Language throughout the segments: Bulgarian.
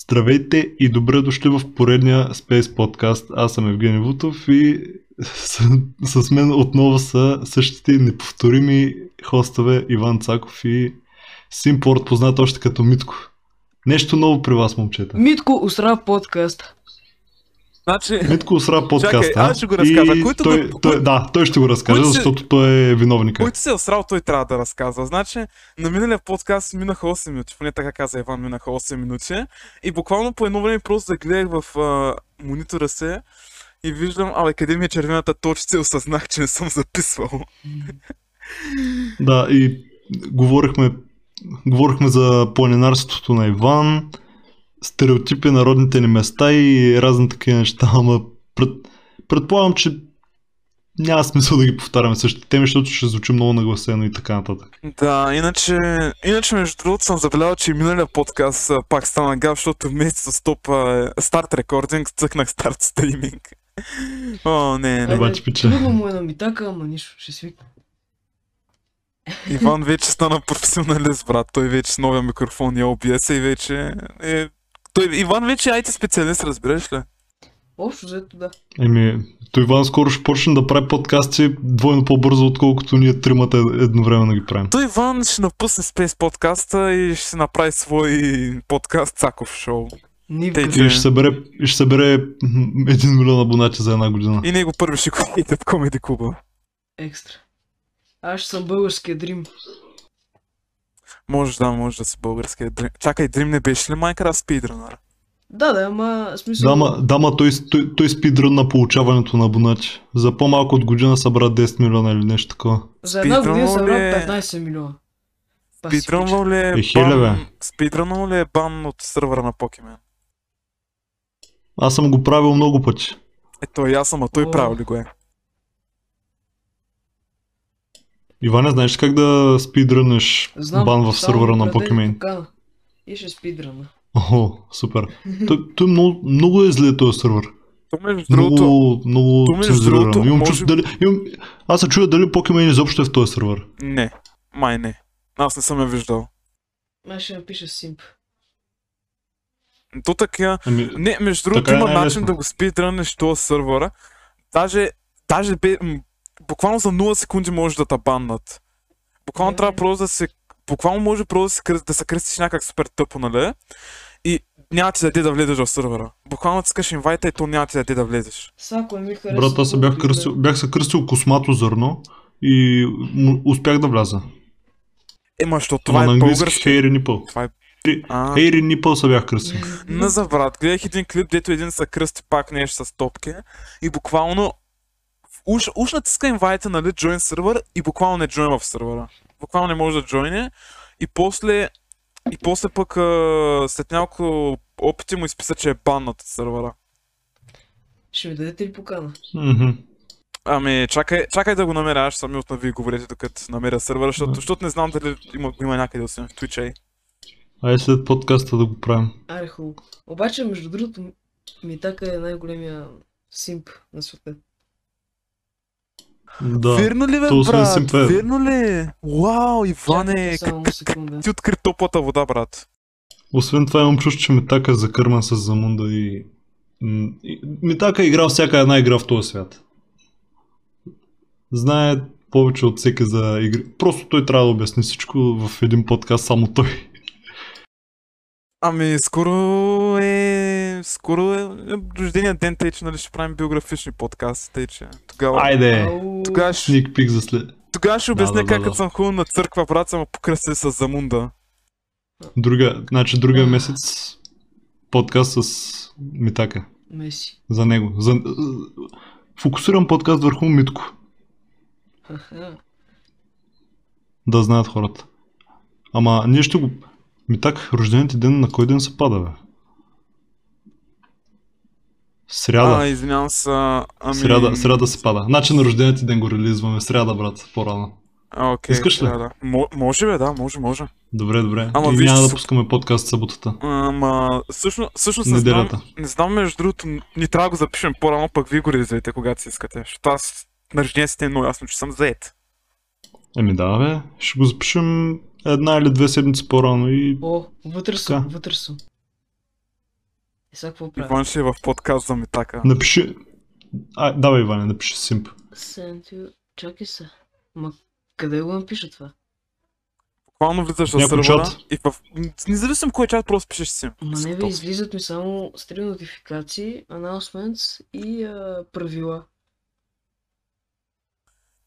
Здравейте и добре дошли в поредния Space подкаст. Аз съм Евгений Вутов и с, с мен отново са същите неповторими хостове Иван Цаков и Симпорт, познат още като Митко. Нещо ново при вас, момчета. Митко Усра подкаст. Значи, Митко Осра подкаста. Чакай, аз ще го разкажа. и Който той, да- той, да, той ще го разкаже, Който се- защото той е виновника. който се е осрал, той трябва да разказва. Значи, на миналия подкаст минаха 8 минути, поне така каза Иван, минаха 8 минути. И буквално по едно време просто загледах в а, монитора се и виждам, абе, къде ми е червената точка и осъзнах, че не съм записвал. Да, и говорихме, говорихме за планинарството на Иван, стереотипи на родните ни места и разни такива неща, ама пред, предполагам, че няма смисъл да ги повтаряме същите теми, защото ще звучи много нагласено и така нататък. Да, иначе, иначе между другото съм забелязал, че и миналия подкаст пак стана гав, защото вместо с топ старт рекординг цъкнах старт стриминг. О, не, не. Еба, че пича. Трудно му е на митака, ама нищо, ще свикна. Иван вече стана професионалист, брат. Той вече с новия микрофон и OBS и вече е... Той, Иван вече е IT специалист, разбираш ли? Общо взето да. Еми, то Иван скоро ще почне да прави подкасти двойно по-бързо, отколкото ние тримата едновременно ги правим. Той Иван ще напусне Space подкаста и ще си направи свой подкаст Цаков шоу. Нивка. И ще събере, ще събере м, един милион абонати за една година. И него първи ще видите в Комеди клуба. Екстра. Аз ще съм българския дрим. Може да, може да си българския Дрим. Чакай, Дрим не беше ли Minecraft Speedrunner? Да, да, ама смисъл... Да, ма, да, ма той, той, той спидрън на получаването на абонати. За по-малко от година събра 10 милиона или нещо такова. За една година ли рад е- 15 милиона. Спидрънвал ли е, Е, бан... Спидрънвал ли е бан от сървъра на Покемен? Аз съм го правил много пъти. Е, той аз съм, а той О. правил ли го е? Иване, знаеш ли как да спидрънеш Знам, бан в сървъра на Покемен? И ще спидрана. Охо, супер. Той, той много, много е зле този сървър. То между другото, Много, много цензурирано. Имам може- чувство дали... Имам... Аз се чуя дали Покемен изобщо е в този сървър. не, май не. Аз не съм я виждал. Аз ще напиша симп. То така, Ами, не, между другото е има най-лесно. начин да го спидрънеш този сървъра. Даже, даже бе, буквално за 0 секунди може да те баннат. Буквално Е. трябва просто да се, буквално може просто да се, кръ- да се кръстиш някак супер тъпо, нали? И няма ти да даде да влезеш в сървъра. Буквално ти скаш инвайта и то няма ти да даде да влезеш. Сако ми харесва. брат, аз се бях, кръстил, бях се кръстил космато зърно и му- успях да вляза. Ема, защото Това това на е български. Хейри Нипъл. Това е... Хейри Нипъл се бях кръстил. Не за брат, гледах един клип, дето един се кръсти пак нещо с топки и буквално уж, уж натиска инвайта, нали, join сервер и буквално не join в сервера. Буквално не може да join и после и после пък а, след няколко опити му изписа, че е баннат от сервера. Ще ми дадете ли покана? Мгм. Ами, чакай, чакай да го намеря, аз сами от вие говорите докато намеря сервера, защото, защото не знам дали има, има някъде освен в Twitch. ей. Айде след подкаста да го правим. Аре хубаво. Обаче, между другото, Митака е най-големия симп на света. Да. Верно ли бе, то брат? Верно ли? Вау, Иване, само секунда. ти откри топлата вода, брат. Освен това имам чувство, че Митака е закърман с Замунда и- Митака е играл всяка една игра в този свят. Знае повече от всеки за игри. Просто той трябва да обясни всичко в един подкаст, само той. Ами, скоро е... Скоро е рождения ден, тъй че нали ще правим биографични подкасти, тъй че тогава... Айде! Тогава ще, Сник пик за след... тогава ще обясня да, да, как да. съм ходил на църква, брат, съм покръстил с Замунда. Друга, значи другия месец подкаст с Митака. Меси. За него. За... Фокусиран подкаст върху Митко. Аха. Да знаят хората. Ама ние ще го... Митак, рождените ден на кой ден се пада, бе? Сряда. А, извинявам се. Ами... Сряда, сряда се пада. Значи на рождените ден го релизваме. Сряда, брат, по-рано. А, окей, Искаш ли? сряда. Мо- може бе, да, може, може. Добре, добре. Ама И виж, няма да пускаме подкаст съботата. Ама, всъщност, всъщност не знам, не знам, между другото, ни трябва да го запишем по-рано, пък вие го реализуете, когато си искате. Защото аз на рождения си е много ясно, че съм заед. Еми да, бе. Ще го запишем една или две седмици по-рано и... О, вътре съм, вътре съм. Сега какво правя? Иван ще е в подкаст за Митака. Напиши... А, давай, Иване, напиши Симп. Send you... Чакай се. Ма къде го напиша това? Буквално влизаш в сървъра и в... Независимо кой чат, просто пишеш си. Ма не бе, излизат ми само стрим нотификации, announcements и а, правила.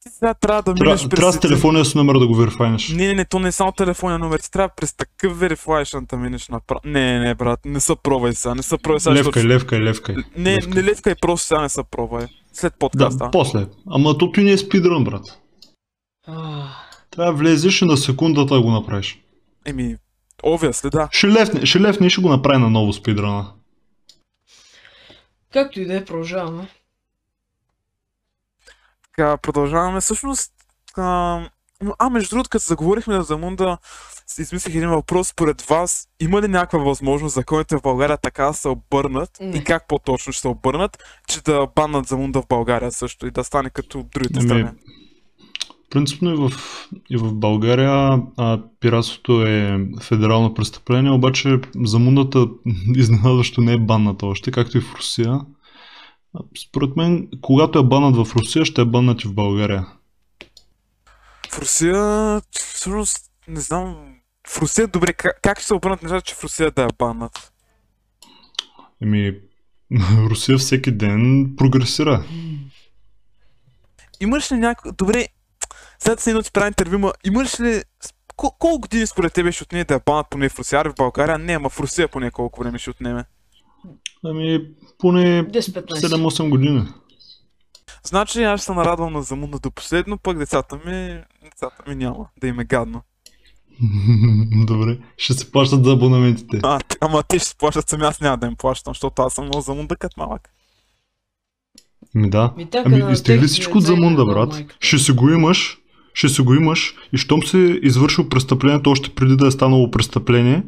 Ти сега трябва да минеш през... трябва с телефония с номер да го верифайнеш. Не, не, не, то не е само телефонен номер. Ти трябва през такъв верифлайшън да минеш направо. Не, не, брат, не се пробвай сега, не се пробвай сега. Левкай, защото- левкай, левкай. Не, левкай. не левкай, просто сега не се пробвай. След подкаста. Да, после. Ама то ти не е спидрън, брат. Трябва да влезеш и на секундата да го направиш. Еми, obviously, да. Ще левне, ще левне и ще го направи на ново спидрана. както и да е, продължаваме. Така, продължаваме. Всъщност, а, а между другото, като заговорихме за Мунда, измислих един въпрос. Според вас, има ли някаква възможност законите в България така да се обърнат Не. и как по-точно ще се обърнат, че да баннат за Мунда в България също и да стане като другите Ами, страни? Принципно и в, и в България а, пиратството е федерално престъпление, обаче замундата изненадващо не е банната още, както и в Русия. Според мен, когато е баннат в Русия, ще е баннат и в България. В Русия, всъщност, не знам, в Русия, добре, как, ще се обърнат нещата, че в Русия да я баннат? Еми, Русия всеки ден прогресира. Имаш ли някой... Добре, сега да се едно ти прави интервю, ма имаш ли... Кол- колко години според тебе ще отнеме да я банат поне в Русия? В България? Не, ама в Русия поне колко време ще отнеме. Ами, поне 10-15. 7-8 години. Значи аз ще се нарадвам на замуна до последно, пък децата ми... Децата ми няма да им е гадно. Добре, ще се плащат за абонаментите. А, ама те ще се плащат сами, аз няма да им плащам, защото аз съм много замунда като малък. Ми да. Ми така, Ами изтегли всичко от замунда, брат. майката. Ще си го имаш, ще си го имаш и щом си извършил престъплението още преди да е станало престъпление,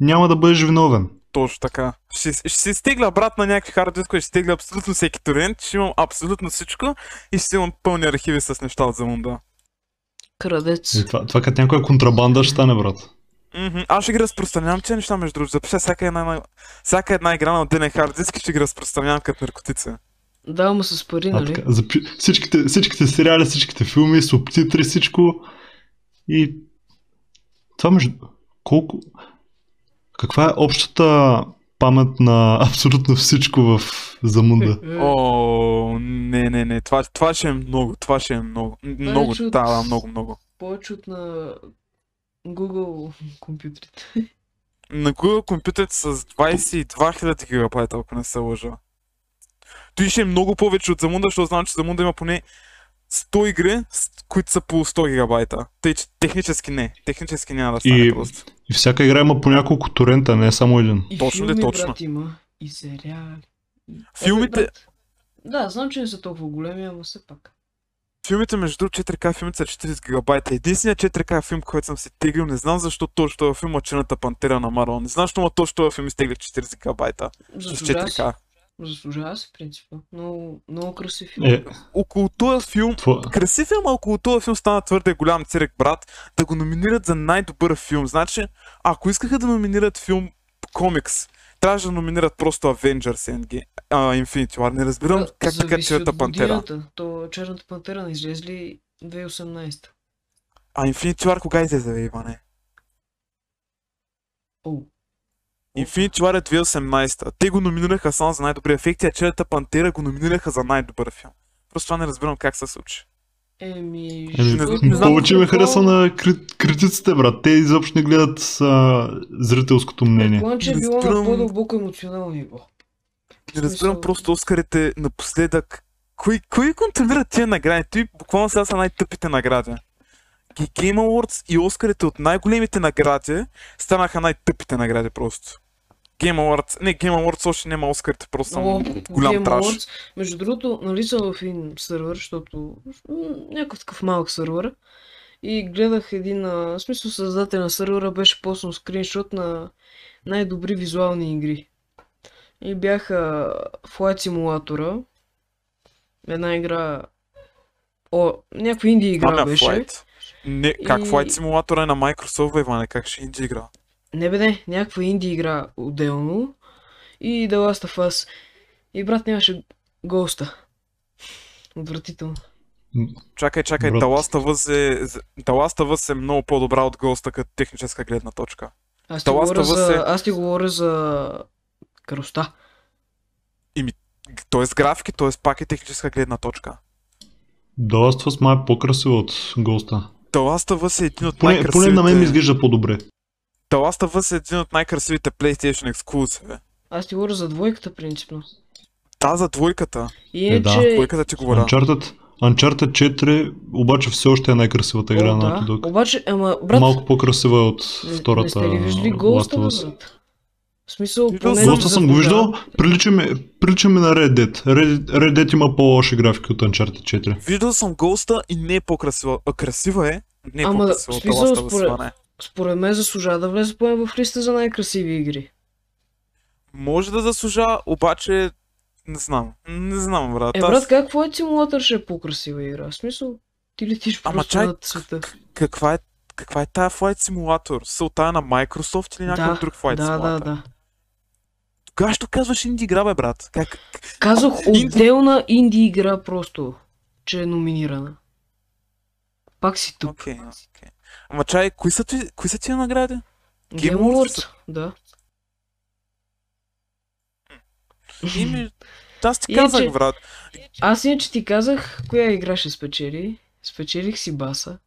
няма да бъдеш виновен. Точно така. Ще, ще си стегля брат на някакви хард дискове, ще стегля абсолютно всеки торент, ще имам абсолютно всичко и ще имам пълни архиви с неща от замунда. Крадец. И това, това като някоя контрабанда ще стане, брат. Мгм. Аз ще ги разпространявам тези неща, между другото. Запиша всяка една, на- всяка една игра на ден хард диск и ще ги разпространявам като наркотици. Да, ма с пари, нали? така, запи... всичките, всичките сериали, всичките филми, субтитри, всичко. И това между... Колко... Каква е общата памет на абсолютно всичко в Замунда? О, не, не, не. Това, това ще е много. Това ще е много. Много, от- да, много, много. Повече от на Google компютрите. На Google компютърите с 22 000 гигабайта, ако не се лъжа. Той ще е много повече от Замунда, защото знам, че Замунда има поне 100 игри, които са по 100 гигабайта. Тъй, че технически не. Технически няма да стане И- просто. И всяка игра има по няколко торента, не е само един. И Точно ли, точно? брат, има. И сериали. Филмите- Е, брат, Да, знам, че не са толкова големи, ама все пак. Филмите, между другото, 4К филмите са 40 гигабайта. Единственият 4К филм, който съм си теглил, не знам защо точно този филм е Черната пантера на Марвел. Не знам, защо точно този филм изтегли 40 гигабайта. С Заслужава си. 4К. Заслужава се, принципа. Много, много красив филм. Е, Около този филм това... Красив филм, а около този филм стана твърде голям цирк, брат, да го номинират за най-добър филм. Значи, ако искаха да номинират филм комикс, трябваше да номинират просто Avengers Endgame, а, Infinity War. Не разбирам Да, как така Черната пантера. То Черната пантера не излезли 2018. А Infinity War кога излезе, бе, Иване? О, Infinity War е 2018. Те го номинираха само за най-добри ефекти, а Черната пантера го номинираха за най-добър филм. Просто това не разбирам как се случи. еми... Еми, защото- не знам повече ме хареса на кри... критиците, брат. Те изобщо не гледат а, зрителското мнение. Предполагам, че е Не било на разбирам- по-дълбоко емоционално ниво. Не разбирам просто Оскарите напоследък. Кои, кои контролират тия награди? Той буквално сега са най-тъпите награди. Game Awards и Оскарите от най-големите награди станаха най-тъпите награди просто. Game Awards, не, Game Awards още няма Оскарите, просто съм О, голям Game траш. Awards. Между другото, нали съм в един сървър, защото някакъв такъв малък сървър. И гледах един, в смисъл създател на сървъра беше поснал скриншот на най-добри визуални игри. И бяха Flight Simulator, една игра, о, някаква инди игра беше. Flight? Не, как И- Flight Simulator е на Microsoft, бе, Иване, как ще инди игра? Не бе, не, някаква инди игра отделно. и The Last of Us. И брат нямаше госта. Отвратително. Чакай, чакай, Брат. The Last of Us е, The Last of Us е много по-добра от Ghost като техническа гледна точка. Аз ти, говоря за, е- аз ти говоря за кръста. Тоест графики, т.е. пак е техническа гледна точка. The Last of Us май е по-красива от Ghost-а. The Last of Us е един от Поне, най-красивите... поне на мен ми изглежда по-добре. The Last of Us е един от най-красивите PlayStation ексклюзиви. Аз ти говоря за двойката, принципно. Та за двойката. И Е, е, да. че... Двойката ти говоря. Uncharted, Uncharted 4 обаче все още е най-красивата игра О, на да. Naughty Dog. Обаче, ама, брат, Малко по-красива е от не, втората не сте ли виждали Last Ghost, of Us. брат? В смисъл, поне за съм го виждал, прилича ми, прилича ми на Red Dead. Red, Red Dead има по-лоши графики от Uncharted 4. Виждал съм Ghost и не е по-красива. А, красива е, не е Ама, по-красива от Last of Us, според- мен заслужава да влезе поне в листа за най-красиви игри. Може да заслужа, обаче не знам. Не знам, брат. Е, Аз- брат, как Flight Simulator ще е по-красива игра? В смисъл, ти летиш Ама просто чай, над света. каква е, каква е тая Flight Simulator? Сълта е на Microsoft или някакъв Да, друг Flight да, Simulator? да, да. Тогава що казваш инди игра, бе, брат? Как? Казах Инди- отделна инди игра просто, че е номинирана. Пак си тук. Окей, окей. Ама чай, кои са, ти, кои са тия награди? Game Awards да. Ими, аз ти Иначе- казах, брат. Аз иначе ти казах, коя игра ще спечели. Спечелих си баса.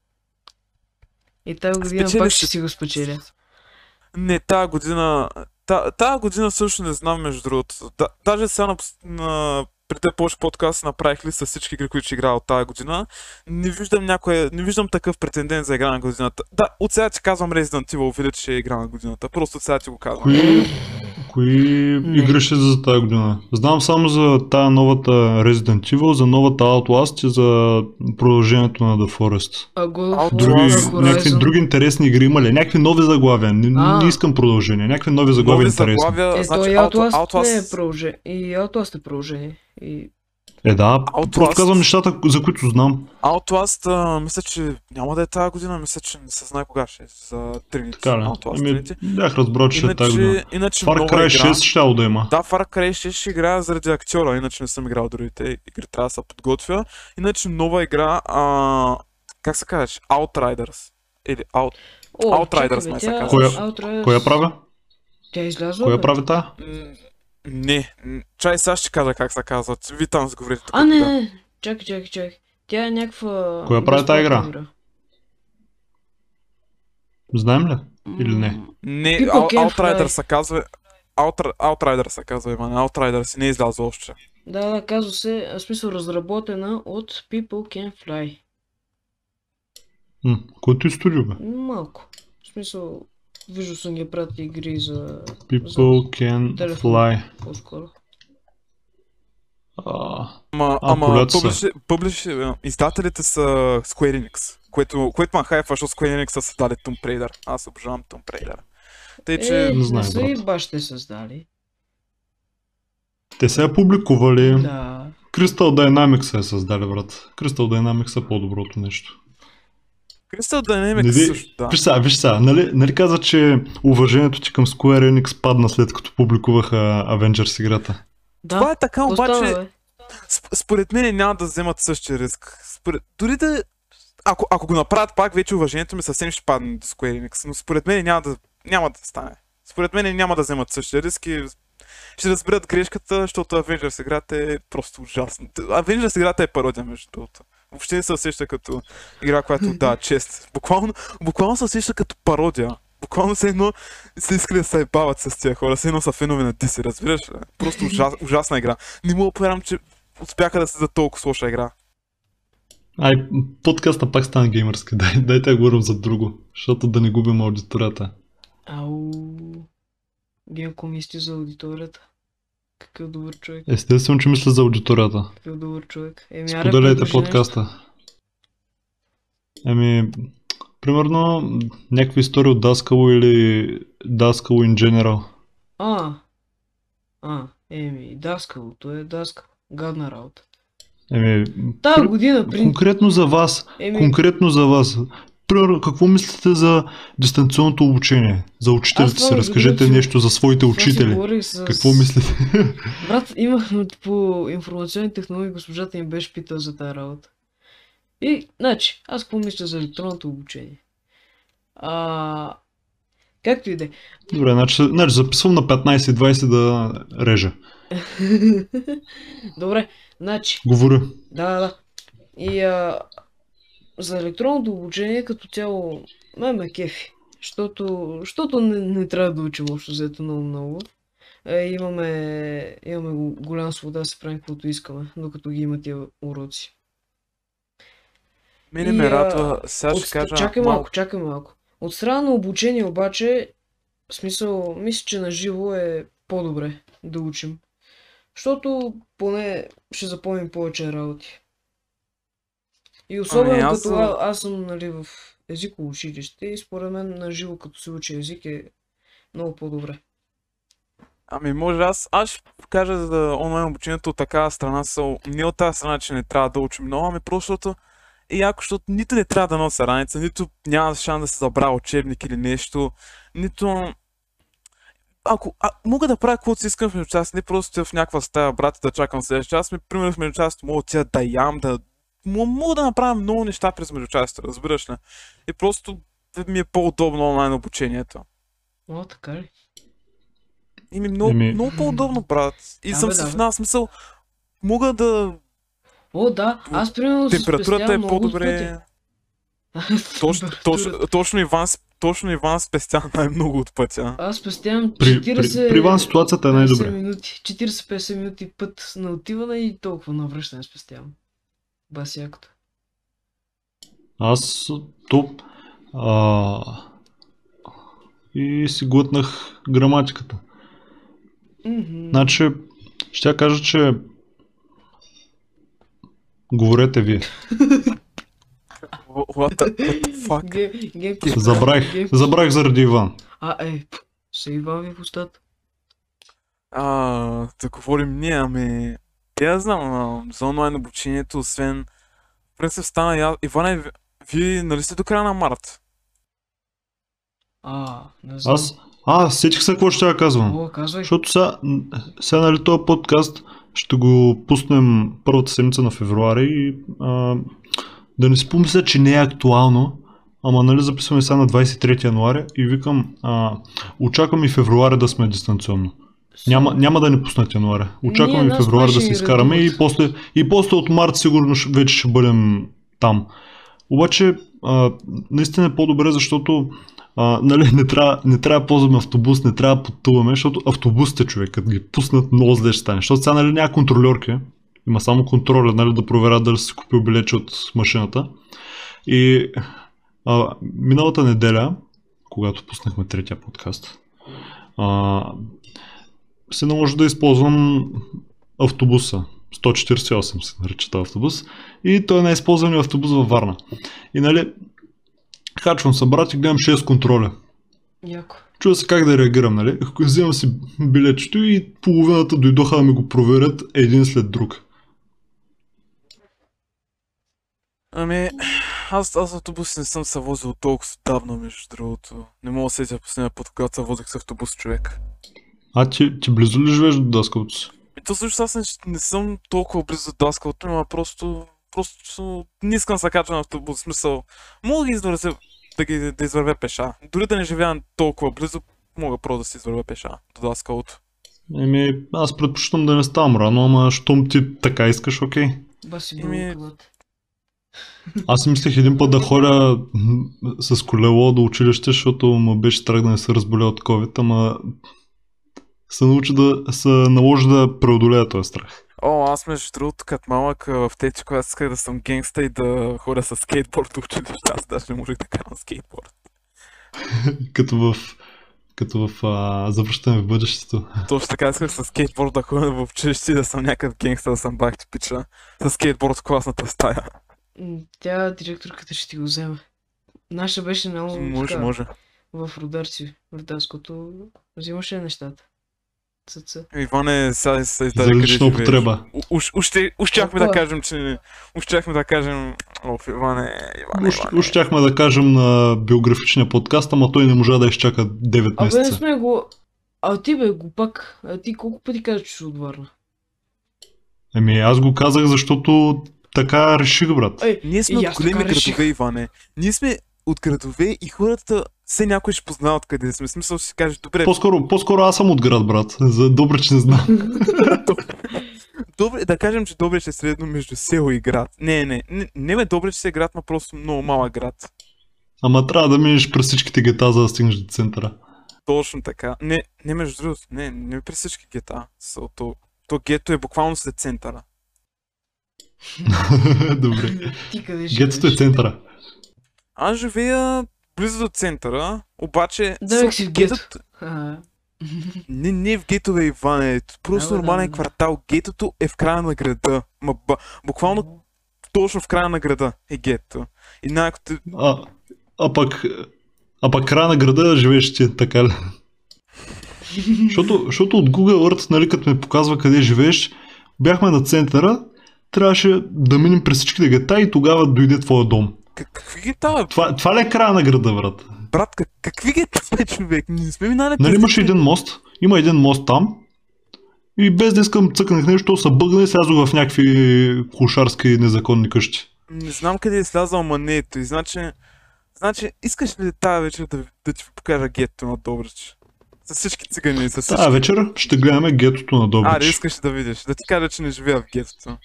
И тази година Спечелиш пак ще си го спечеля. Не, тази година... Та, тази година също не знам, между другото. Да, даже сега на, на преди да почне подкаст направих листа с всички игри, които ще играя от тази година. Не виждам някоя, не виждам такъв претендент за игра на годината. Да, от сега ти казвам Resident Evil Village ще е игра на годината. Просто от сега ти го казвам. Кои, кои Не. игри ще за тази година? Знам само за тая новата Resident Evil, за новата Outlast и за продължението на The Forest. А War, Други, някакви други интересни игри има ли? Някакви нови заглавия. Не, А. не искам продължение. Някакви нови заглавия Нови интересни. заглавия, Е, значи Outlast, Outlast не е Outlast, продължение. И Outlast е продължение. И... Е, да, Outlast. просто казвам нещата, за които знам. Outlast, а, мисля, че няма да е тази година, мисля, че не се знае кога ще е за Trinity. Така ли? Outlast Ами, Trinity. бях разбрал, че след тази година. Иначе, Far Cry игра. 6 щял да има. Да, Far Cry 6 ще играя заради актьора, иначе не съм играл другите игри, трябва да се подготвя. Иначе нова игра, а, как се казваш, Outriders. Или Out... О, Outriders чакай, май се казва. Коя- Коя правя? Тя е излязла, Коя прави тая? Не, чай сега ще кажа как се казва. Ви там сговорите. А, не, не, чакай, чакай, чакай. Тя е някаква... Коя прави тази игра? Знаем ли? Или не? Не, People Out- Can Outriders Fly. се казва... Outr- Outriders се казва, Иван. Outriders не е излязъл още. Да, да, казва се, в смисъл разработена от People Can Fly. М, Който и студио бе? Малко. В смисъл, виждал съм ги правят игри за People can телефон. fly. по-скоро. А, Ама, А, ама полет са. публиши, публиши, а, издателите са Square Enix, което, което ме хайфа, защото Square Enix са създали Tomb Raider. Аз обожавам Tomb Raider. Тъй, че... Е, не знае, са и брат. бащите създали. те са я публикували. Да. Crystal Dynamics е създали, брат. Crystal Dynamics е по-доброто нещо. Crystal Dynamics Нали, също, да. Виж сега, виж сега, нали, нали каза, че уважението ти към Square Enix падна след като публикуваха Avengers играта? Да. Това е така, обаче, става, бе? сп- според мен няма да вземат същия риск. Според... Дори да... Ако, ако го направят пак, вече уважението ми съвсем ще падне до Square Enix, но според мен няма да, няма да стане. Според мен няма да вземат същия риск и ще разберат грешката, защото Avengers играта е просто ужасна. Avengers играта е пародия, между другото. Въобще не се усеща като игра, която да, чест. Буквално, буквално се усеща като пародия. Буквално се едно се иска да се ебават с тия хора, се едно са фенове на DC, разбираш ли? Просто ужас, ужасна игра. Не мога да повярвам, че успяха да се за толкова лоша игра. Ай, подкаста пак стана геймърски. Дай, дайте да говорим за друго, защото да не губим аудиторията. Ау. Вие ако мислите за аудиторията. Какъв добър човек. Естествено, че мисля за аудиторията. Какъв добър човек. Еми, Споделяйте подкаста. Ами, примерно, някакви истории от Даскало или Даскало in general. А. А, еми, даскалото е даскал. Гадна работа. Еми, Та година, при... конкретно за вас, Еми, конкретно за вас, примерно, какво мислите за дистанционното обучение? За учителите си, разкажете другото, нещо за своите учители. с... Какво мислите? Брат, имах по информационни технологии, госпожата ми беше питала за тази работа. И, значи, аз какво мисля за електронното обучение? А, както и да е. Добре, значи, значи записвам на 15-20 да режа. Добре, значи, Говоря. да, да, да. И а, за електронното обучение като цяло ме ме кефи. Защото, защото не, не трябва да учим общо взето много много. Е, имаме, имаме го- голяма свобода да се правим каквото искаме, докато ги има тия уроци. Мене ме радва, сега ще кажа Чакай малко, чакай малко. От страна на обучение обаче, в смисъл, мисля, че на живо е по-добре да учим. Защото поне ще запомним повече работи. И особено Ами, аз като съм- а, аз съм нали, в езиково училище и според мен на живо като се учи език е много по-добре. Ами може аз, аз ще кажа за онлайн обучението от такава страна, са, не от тази страна, че не трябва да учим много, ами просто защото е яко, защото нито не трябва да нося раница, нито няма шанс да се забравя учебник или нещо, нито... Ако а, мога да правя каквото си искам в междучасие, не просто в някаква стая, брат, да чакам следващия час, ми, примерно в междучасието мога да отида да ям, да... Мога да направя много неща през междучасието, разбираш ли? И просто ми е по-удобно онлайн обучението. О, така ли? И ми много, Еми- много по-удобно, брат. И Да, съм бе, си да, в една смисъл. Мога да. О, да, аз примерно Температурата е по-добре. Точно, точно, точно, Иван, с- точно Иван спестя най-много от пътя. Аз спестявам При, 40... при, при Иван ситуацията е 50 най-добре. минути, 40-50 минути път на отиване и толкова на връщане спестявам. Бас якото. Аз то... А, и си глътнах граматиката. Мгм. Значи, ще я кажа, че говорете вие. What the, what the fuck? Ге- ге- Забравих, ге- забравих заради Иван. А, е, се Иван ви в устата. А, да говорим ние, ами... Я знам, а, за онлайн обучението, освен... В принцип стана, я... Иване, ви- вие нали сте до края на март? А, не знам. Аз... А, сетих се какво ще я казвам. О, казвай. Защото сега, сега нали този подкаст ще го пуснем първата седмица на февруари и а, да не си помисля, че не е актуално, ама нали записваме сега на 23 януаря и викам, а, очаквам и февруари да сме дистанционно. Няма, няма да ни пуснат януаря. Очаквам Ние февруари да се изкараме и после, и после от март сигурно вече ще бъдем там. Обаче, а, наистина е по-добре, защото а, нали, не, трябва, не трябва да ползваме автобус, не трябва да потуваме, защото автобусите, човек, като ги пуснат, много зле ще стане. Защото сега нали, няма контролерки, има само контроля, нали, да проверят дали си купил билече от машината. И а, миналата неделя, когато пуснахме третия подкаст, а, се наложи да използвам автобуса. 148 се нарича този автобус. И той е най-използвания автобус във Варна. И нали, качвам се брат и гледам 6 контроля. Яко. Чува се как да реагирам, нали? Взимам си билетчето и половината дойдоха да ми го проверят един след друг. Ами, аз, аз автобус не съм се возил толкова давно, между другото. Не мога да се сетя последния път, когато се возих с автобус, човек. А ти, ти близо ли живееш до Даскалото си? И то също аз не, не съм толкова близо до даскалото, ама просто, просто не искам да се качвам на автобус, в смисъл. Мога да, извървя, да, ги, да извървя пеша. Дори да не живея толкова близо, мога просто да си извървя пеша до даскалото. Еми, аз предпочитам да не ставам рано, ама щом ти така искаш, окей. Баси Еми, бълкалът. Аз си мислех един път да ходя с колело до училище, защото му беше страх да не се разболя от COVID, ама се научи да се наложи да преодолея този страх. О, аз между другото, като малък в трети клас исках да съм генгста и да ходя с скейтборд училище. Аз даже не можех да карам скейтборд. Като в, като в а, завръщане в бъдещето. Точно така исках с скейтборд да ходя в училище и да съм някакъв генгста, да съм бахти пича. С скейтборд в класната стая. Тя директорката ще ти го вземе. Наша беше много Може, така, може. в Рударци, в Даското. Взимаше нещата. ЦЦ. Иване, сега се издаде къде живееш. употреба. Уж, ще- да Опа. кажем, че... Уж да кажем... Оф, Иване, Иване, Уж, Иване. уж щяхме да кажем на биографичния подкаст, ама той не можа да изчака 9 Абе, не месеца. сме го... А ти бе, го пак. А ти колко пъти каза, че си от Варна? Еми, аз го казах, защото така реших, брат. Ей, Ние сме от големи градове, Иване. Ние сме от градове и хората все някой ще познава откъде сме. Смисъл ще си каже, добре, По-скоро, по-скоро аз съм от град, брат. За добре, че не знам. добре, да кажем, че добре ще е средно между село и град. Не, не, не, не ме добре, че си е град, но просто много малък град. Ама трябва да минеш през всичките гета, за да стигнеш до центъра. Точно така. Не, не между другото, не, не при всички гета. So, то, то гето е буквално след центъра. Добре. ти къде ще Гетото е центъра. Аз живея близо до центъра, обаче... Да, си в гетото. А, Не, не в гетове, Иване. Просто Да, нормален да, да. квартал. Гетото е в края на града. Ма, буквално точно в края на града е гето. И най-като А, а пък... А пък края на града живееш ти, така ли? защото, защото от Google Earth, нали, като ми показва къде живееш, бяхме на центъра, трябваше да минем през всичките гета и тогава дойде твоя дом. Как, какви гета, бе? Това, това ли е края на града, брат? брат? Как, какви гета, бе, човек? Ние не сме минали Нали имаше един мост, има един мост там и без да искам цъкнах нещо, се бъгна и слязох в някакви клошарски незаконни къщи. Не знам къде е слязал, ма не ето. И значи... Значи, искаш ли тази вечер да, да ти покажа гетто на Добрич? С всички цигани, с всички... Тази вечер ще гледаме гетото на Добрич. Аре, искаш да видиш. Да ти кажа, че не живея в гетото.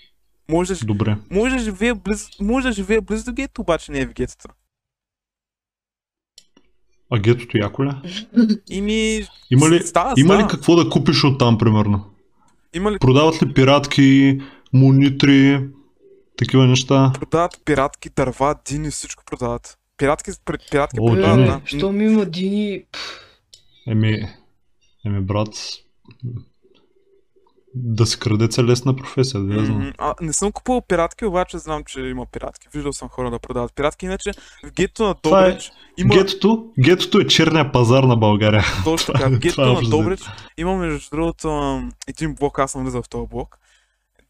Може да, Добре. може да живея близо, може да живея близо до гето, обаче не е в гетото. А гетото яко ли? е? И ми... Има ли, Става, има ли какво да купиш от там, примерно? Има ли Продават ли пиратки, монитри, такива неща? продават пиратки, дърва, дини, всичко продават. Пиратки, пиратки О, продават, дини. да. Щом има дини... Еми, еми брат, да се крадеца е лесна професия, да я знам. А, не съм купувал пиратки, обаче знам, че има пиратки. Виждал съм хора да продават пиратки, иначе в гетто на е- Добрич има Гетото, гетото е черния пазар на България. точно така. е- В е на общо Добрич има между другото един блок, аз съм влизал в този блок.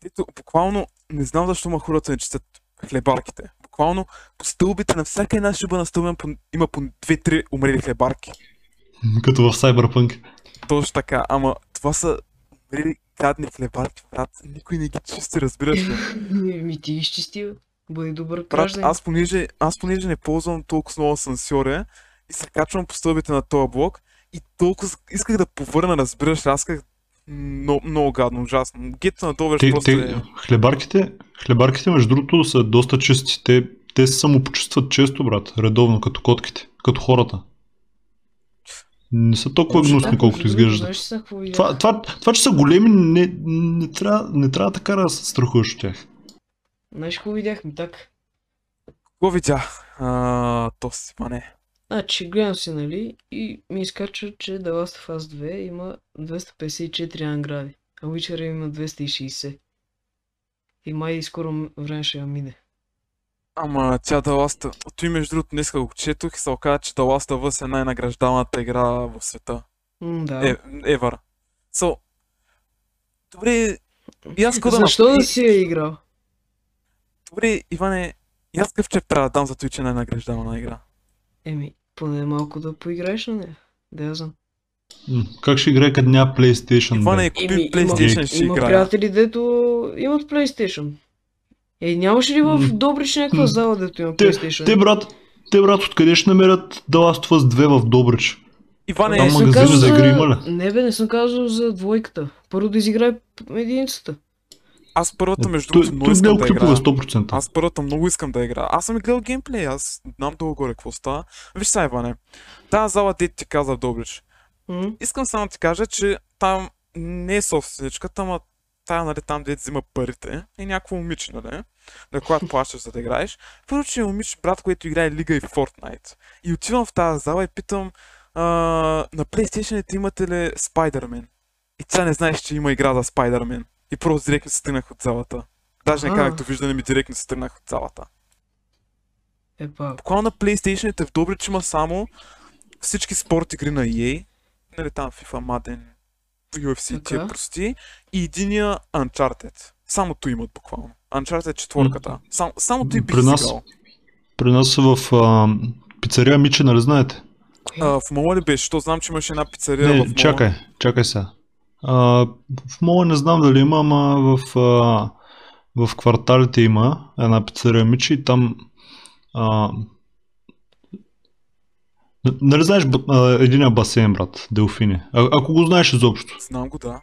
Дето буквално не знам защо ма хората не четат хлебарките. Буквално по стълбите на всяка една шуба на стълба по- има по 2-3 умрели хлебарки. Като в Cyberpunk. Точно така, ама това са умрели гадни хлебарки, брат. Никой не ги чисти, разбираш ли? Ми ти ги изчисти, бе. Бъди добър Брат, гражданин. аз понеже, аз понеже не ползвам толкова много асансьоре и се качвам по стълбите на този блок и толкова исках да повърна, разбираш, ли, аз исках много, много гадно, ужасно. Гето на Добрич Те, просто е... те, хлебарките, хлебарките, между другото, са доста чисти. Те, те се самопочистват често, брат, редовно, като котките, като хората. Не са толкова Точно гнусни, колкото изглеждат. Видях? Това, това, това, че са големи, не, не, трябва, не трябва така да се страхуваш от тях. Знаеш какво видях ми так? Какво видях? А, то си, ма не. Значи, гледам си, нали, и ми изкачва, че The Last of Us 2 има 254 награди, а Witcher има 260. И май скоро време ще я мине. Ама тя The Last... Той между другото днес го четох и се оказа, че The Last of Us е най-награждаваната игра в света. М, да. Е, ever. So, добре, и аз какво да Защо да си я играл? Добре, Иване, и аз какъв чеп трябва да дам за той, че е най-награждавана игра? Еми, поне малко да поиграеш на нея. Да я знам. М, Как ще играе като няма PlayStation? Иване, бе? купи Еми, PlayStation ще има приятели, дето имат PlayStation. Е, нямаше ли в. Добрич някаква зала, дето има Те, PlayStation? те, брат, те, брат, откъде ще намерят The Last of Us 2 в Добрич? Иване, Там Не съм магазини казал за игри има ли? Не бе, не съм казал за двойката. Първо да изиграе единицата. аз първата между Той, другото много искам да играя. 100%. Аз първата много искам да играя. Аз съм гледал геймплей, аз знам долу-горе какво става. Виж сега, Иване, тази зала, дете ти каза в Добрич. М? Искам само да ти кажа, че там не е собственичката, ама тая, нали, там дете взима парите е някакво момиче, нали? На която плащаш за да играеш. Първо, че е момиче, брат, което играе Лига и Fortnite. И отивам в тази зала и питам, а, на PlayStation имате ли Spider-Man? И тя не знаеш, че има игра за Spider-Man. И просто директно се тръгнах от залата. Даже не А. казах довиждане ми, директно се тръгнах от залата. Епа, Буквално на PlayStation в Добрич има само всички спорт игри на EA. Нали там FIFA, Madden. UFC тия Така. прости и единия Uncharted. Само той имат буквално. Uncharted четворката. Само, само той бих При нас-. При нас в а, пицария Мичи, нали знаете? А, в мола ли беше? То знам, че имаше една пицария в Не, мола. чакай, чакай сега. А, в мола не знам дали има, ама в, а, в кварталите има една пицария Мичи и там а, Нали знаеш единия басейн, брат, Делфини? А, ако го знаеш изобщо. Знам го, да.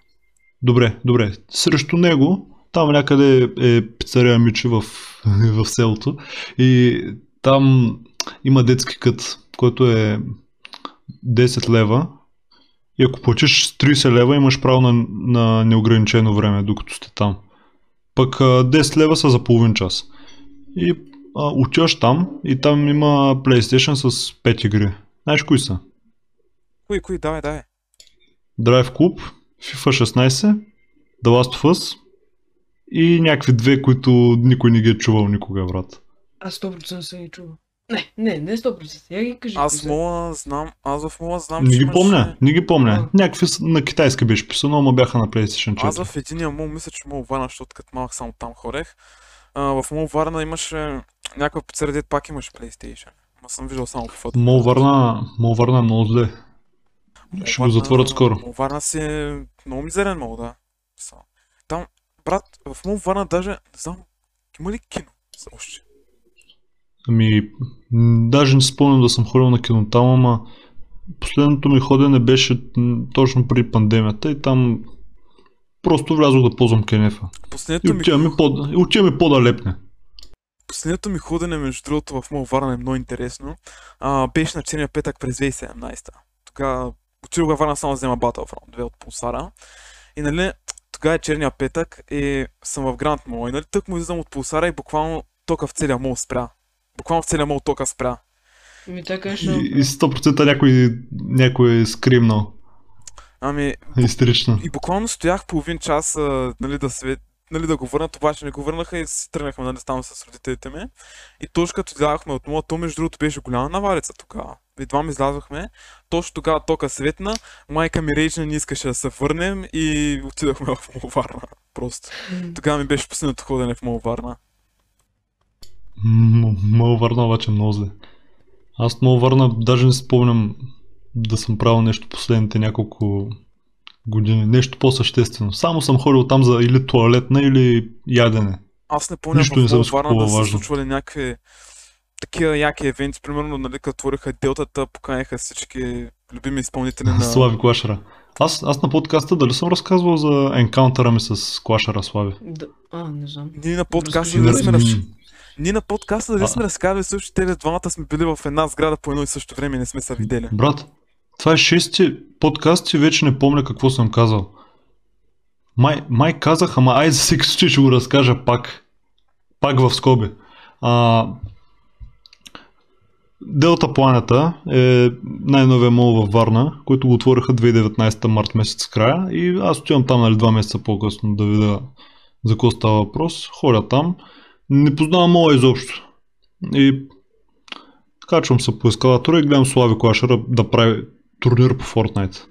Добре, добре. Срещу него, там някъде е пицария Мичи в, в селото и там има детски кът, който е 10 лева и ако платиш 30 лева имаш право на, на неограничено време, докато сте там. Пък а, 10 лева са за половин час. И а, отиваш там и там има PlayStation с 5 игри. Знаеш кои са? Кои, кои, давай, давай. Drive Club, FIFA 16, The Last of Us и някакви две, които никой не ги е чувал никога, брат. Аз 100% съм ги чувал. Не, не, не 100%. Я ги кажи. Аз мола знам, аз в мола знам, Не че ги имаше... помня, не ги помня. А. Някакви на китайски беше писано, ама бяха на PlayStation 4. Аз в единия мол мисля, че мол Варна, защото като малък само там хорех. А, в мол Варна имаше някаква пицария, дет пак имаше PlayStation. Ма съм виждал само по фото. Мол Варна, Мол Варна е много зле. Ще го затворят скоро. Мол Варна си е много мизерен мол, да. Там, брат, в мол Варна даже, не знам, има ли кино? Още. Ами, даже не спомням да съм ходил на кино там, ама последното ми ходене беше точно при пандемията и там просто влязох да ползвам кенефа. И Последното ми, отиваме по, и отиваме по-далепне. Последното ми ходене, между другото, в мол Варна е много интересно. А, беше на черния петък през 2017. Тогава отидох във Варна само да взема Battlefront 2 от Пулсара. И нали, тогава е черния петък и съм в Гранд Мол. И нали, тък му излизам от Пулсара и буквално тока в целия мол спря. Буквално в целия мол тока спря. Ми така ще. И, и 100% някой, някой е скримнал. Ами, Истерично. и буквално стоях половин час, а, нали, да свет, нали, да го върнат, обаче не го върнаха и си тръгнахме, нали, там с родителите ми. И точно като излязахме от мола, то между другото беше голяма наварица тогава. Едва ми излязохме, точно тогава тока светна, майка ми речна не искаше да се върнем и отидохме в Мол Варна. Просто. Тогава ми беше последното ходене в Мол Варна. М- Мол Варна обаче е много зле. Аз Мол Варна даже не спомням да съм правил нещо последните няколко години. Нещо по-съществено. Само съм ходил там за или туалетна, или ядене. Аз не помня Нищо не съм Варна да са важно. случвали някакви такива яки евенти, примерно, нали, като отвориха делтата, поканяха всички любими изпълнители на... Слави Клашера. Аз, аз на подкаста дали съм разказвал за енкаунтера ми с Клашера Слави? Да. А, не знам. Ние на подкаста дали сме, раз... Ние на подкаста дали А. сме разказали също, те двамата сме били в една сграда по едно и също време и не сме се видели. Брат, това е шести подкаст и вече не помня какво съм казал. Май, май казах, ама ай за всеки случай ще го разкажа пак. Пак в скоби. А, Делта Планета е най-новия мол във Варна, който го отвориха 2019 март месец края и аз отивам там нали, два месеца по-късно да видя за какво става въпрос. Ходя там. Не познавам мола изобщо. И качвам се по ескалатора и гледам Слави Клашера да прави турнир по Fortnite.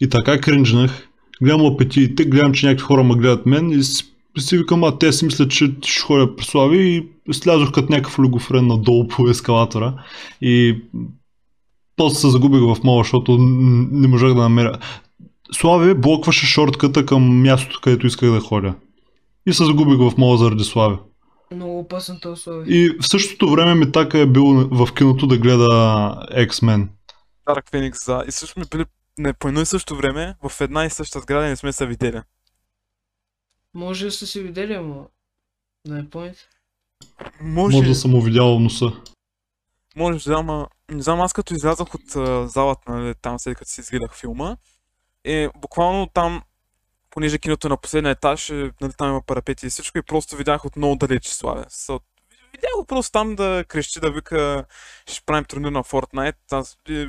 И така кринжнах. Гледам апетитите, гледам, че някакви хора ме гледат мен и си, си викам, а те си мислят, че ще ходя при Слави и слязох като някакъв люгофрен надолу по ескалатора и после се загубих в мола, защото не можах да намеря. Слави блокваше шортката към мястото, където исках да ходя. И се загубих в мола заради Слави. Много опасен този условие. И в същото време ми така е бил в киното да гледа X-Men. Dark Phoenix за... И също сме били не, по едно и също време в една и съща сграда и не сме се видели. Може да сте се видели, ама... Да не помните. Може, Може да съм увидял носа. може да, ама не знам, аз като излязах от а, залата, нали, там след като си изгледах филма, е буквално там, понеже киното е на последния етаж, е, нали, там има парапети и всичко, и просто видях от много далече Славе. So, видях го просто там да крещи, да вика, ще правим турнир на Fortnite. Аз е,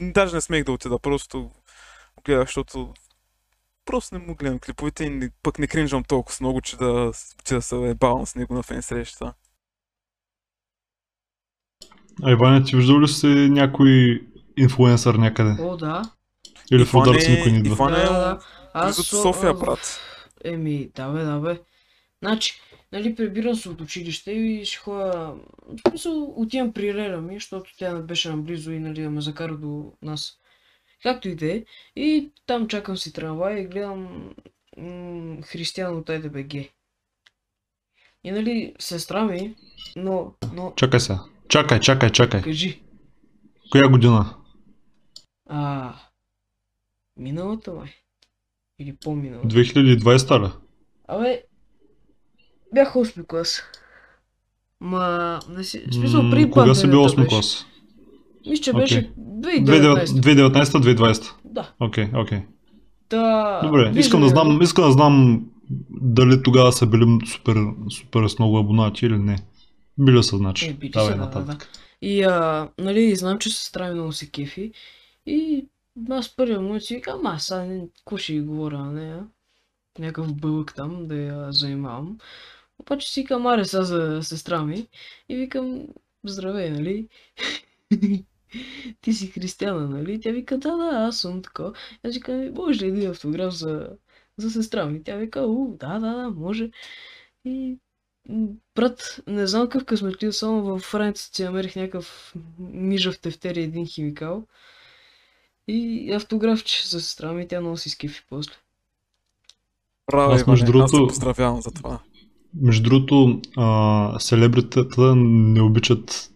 даже не смех да отида, просто гледах, защото просто не му гледам клиповете и не- пък не кринжвам толкова много, че да, че да се ебавам с него на фен среща. А Иване, ти виждал ли си някой инфлуенсър някъде? О, да. Или в Рударци е- никой не идва. Иван е Да, да. Аз София, брат. Еми, да бе, да бе. Значи, нали, прибирам се от училище и ще ходя... В смисъл, отивам при Леля ми, защото тя беше наблизо и нали, да ме закара до нас. Както и да е. И там чакам си трамвай и гледам м- Християн от ЕДБГ. И нали, сестра ми, но, но, Чакай сега. Чакай, чакай, чакай. кажи, Коя година? а, миналата май? Или по-миналата? 2020 ли? Абе, бях 8 клас. Ма, не си, смисъл М, при Кога си бил пандемията 8 беше. клас? Мисля, че беше 2019. 2019-2020. Да. Окей, окей. Та, Добре, искам да знам, искам да знам дали тогава са били супер, супер с много абонати или не. Били са, значи. Е, били Давай са, да, да, нататък. И, а, нали, знам, че сестра ми много се кефи. И аз първия момент си викам, ама сега не, какво ще ги говоря на нея? Някакъв бълък там да я занимавам. Обаче си викам, аре сега за сестра ми. И викам, здравей, нали? Ти си християна, нали? Тя вика, да, да, аз съм така. Аз викам, «Ми, може ли един автограф за, за сестра ми? Тя вика, у, да, да, да, може. И брат, не знам какъв късметлив, само в Францията си намерих някакъв мижав тефтер и един химикал. И автографче за сестра ми, тя много си скифи после. Браво, Аз, между аз другото- поздравявам за това. Между другото, а, селебритата не обичат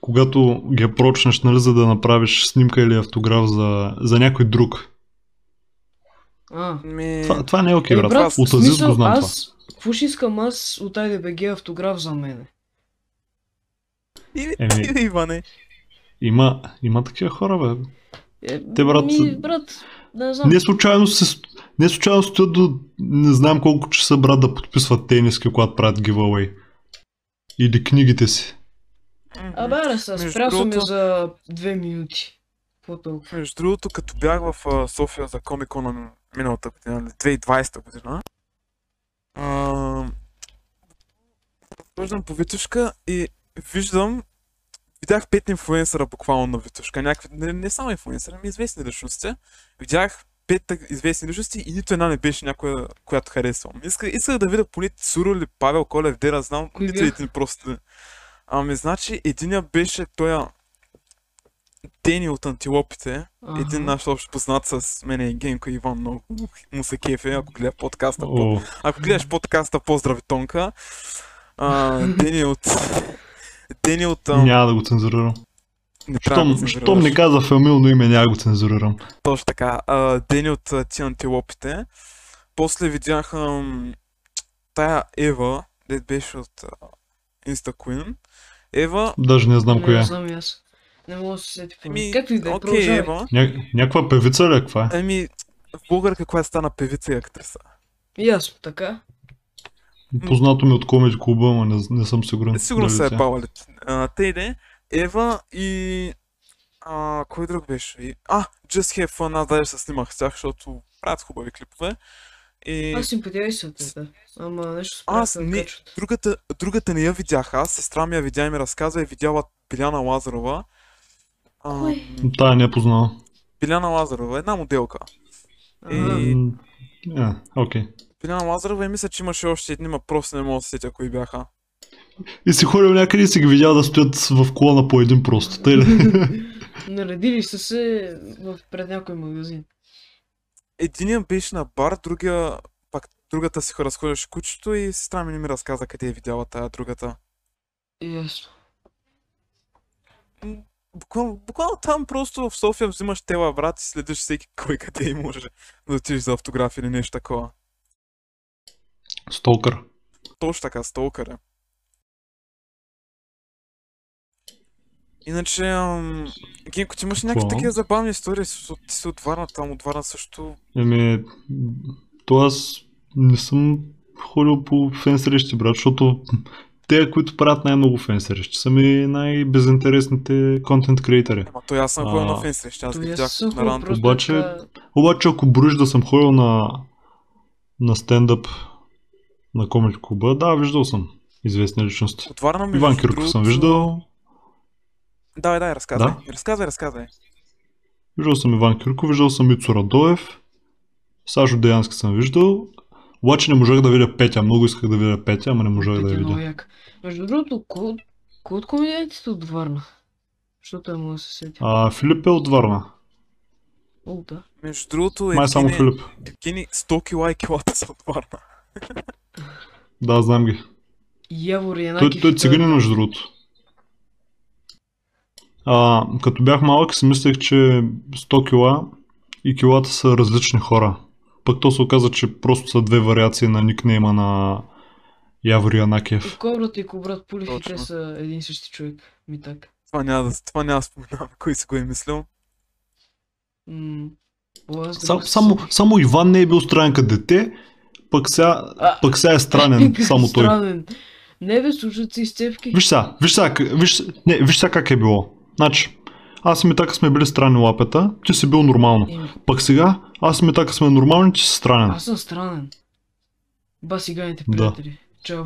когато ги прочнеш, нали, за да направиш снимка или автограф за, за някой друг. А, Ми... Това, това не е окей, е, брат. брат, От Азис го знам това. аз, какво ще искам аз от IDBG автограф за мене? Еми- Иване. Има, има такива хора, бе. Е, Те, брат, Ми, брат, не знам. Не случайно, се, не случайно стоят до не знам колко часа, брат, да подписват тениски, когато правят giveaway. Или книгите си. Абе, сега, Между спря другото- за две минути. Между другото, като бях в София за комикона миналата година, нали, 2020 година, а, Хождам по Витушка и виждам, видях пет инфлуенсъра буквално на Витушка, някакви, не, не само инфлуенсъра, ами известни личности. Видях пет известни личности и нито една не беше някоя, която харесвам. Исках, исках да видя поне Цуро или Павел Колев, де да знам, нито един просто. Ами, значи, единия беше тоя Дени от антилопите, един наш общ познат с мен и Генко Иван много му се кефе, ако гледа подкаста. По... О, Ако гледаш подкаста, поздрави Тонка. А, Дени от... Дени от... няма да го цензурирам. Не трябва да Щом, щом не каза фамилно име, няма да го цензурирам. Точно така. А, Дени от ти антилопите. После видях ам, тая Ева, де беше от а, Insta Queen. Ева, Даже не знам коя Не е. знам аз. Не мога да се сети. еми, Както и да е, окей, продължавай. Ева. Ня... Някаква певица ли е? Каква е? Еми, българка, която стана певица и актриса. Ясно, така. Познато ми от комеди клуба, но не, не съм сигурен. Сигурно се е бавали. Те иде. Ева и... А, кой друг беше? И... А, Just Have Fun, аз даже се снимах с тях, защото правят хубави клипове. И... Аз се те, да. Ама нещо се Аз не, другата, другата не я видях аз, сестра ми я видя и ми разказа и видяла Биляна Лазарова. А, Кой? Тая не е познала. Биляна Лазарова, една моделка. И- е, Окей. Биляна Лазарова и мисля, че имаше още едни, ма просто не мога да се сетя кои бяха. И си ходил някъде и си ги видял да стоят в колона по един просто. Тъй ли? Наредили са се в пред някой магазин. Единият беше на бар, другия, пак другата си разходеше кучето и сестра ми не ми разказа къде е видяла тая другата. Ясно. Буквално, буквално там просто в София взимаш тела, брат, и следиш всеки кой къде и може да отидеш за автограф или нещо такова. Столкър. Точно така, столкъра. Иначе, ам... Генко, ти имаш някакви такива забавни истории, ти си от Варна, там от Варна също. Еми, то аз не съм ходил по фен срещи, брат, защото те, които правят най-много фен срещи, са ми най-безинтересните контент креатори. Ама той аз съм ходил на фен срещи, аз То ги и видях на ранто. Обаче- Обаче, ако броиш да съм ходил на, на стендъп на комеди клуба, да, виждал съм известни личности. От Варна между Иван Кирков съм виждал. Давай, давай, разказвай. Да? Разказвай, разказвай. Виждал съм Иван Кирков, виждал съм Ицо Радоев, Сашо Деянски съм виждал, обаче не можах да видя Петя, много исках да видя Петя, ама не можах да Петя я е много видя. як. Между другото, кой, от- кой от комедиантите от Варна? Защото е мога да се сетя. А, Филип е от Варна. О, да. Между другото, Май само Филип. Евгений 100 кила и килата са от Варна. Да, знам ги. Явор Той, Янакив. той е циганин, между другото. А, като бях малък си мислех, че 100 кила и килата са различни хора. Пък то се оказа, че просто са две вариации на никнейма на Явор И Янакиев. И Кобрат Пулев и те Точно. са един и същи човек. Ми так. Това няма да, това няма да споменавам, кой си го е мислил. М, Сам, само, само Иван не е бил странен като дете, пък сега, А, пък сега е странен, само той. Странен. Не бе, слушат се изцепки. Виж сега, виж сега, как- виж, не, виж сега как е било. Значи, аз и Митака сме били странни лапета, ти си бил нормално. Еми, Пък сега, аз и Митака сме нормални, ти си странен. аз съм странен. Ба сиганите Да. приятели. Чао.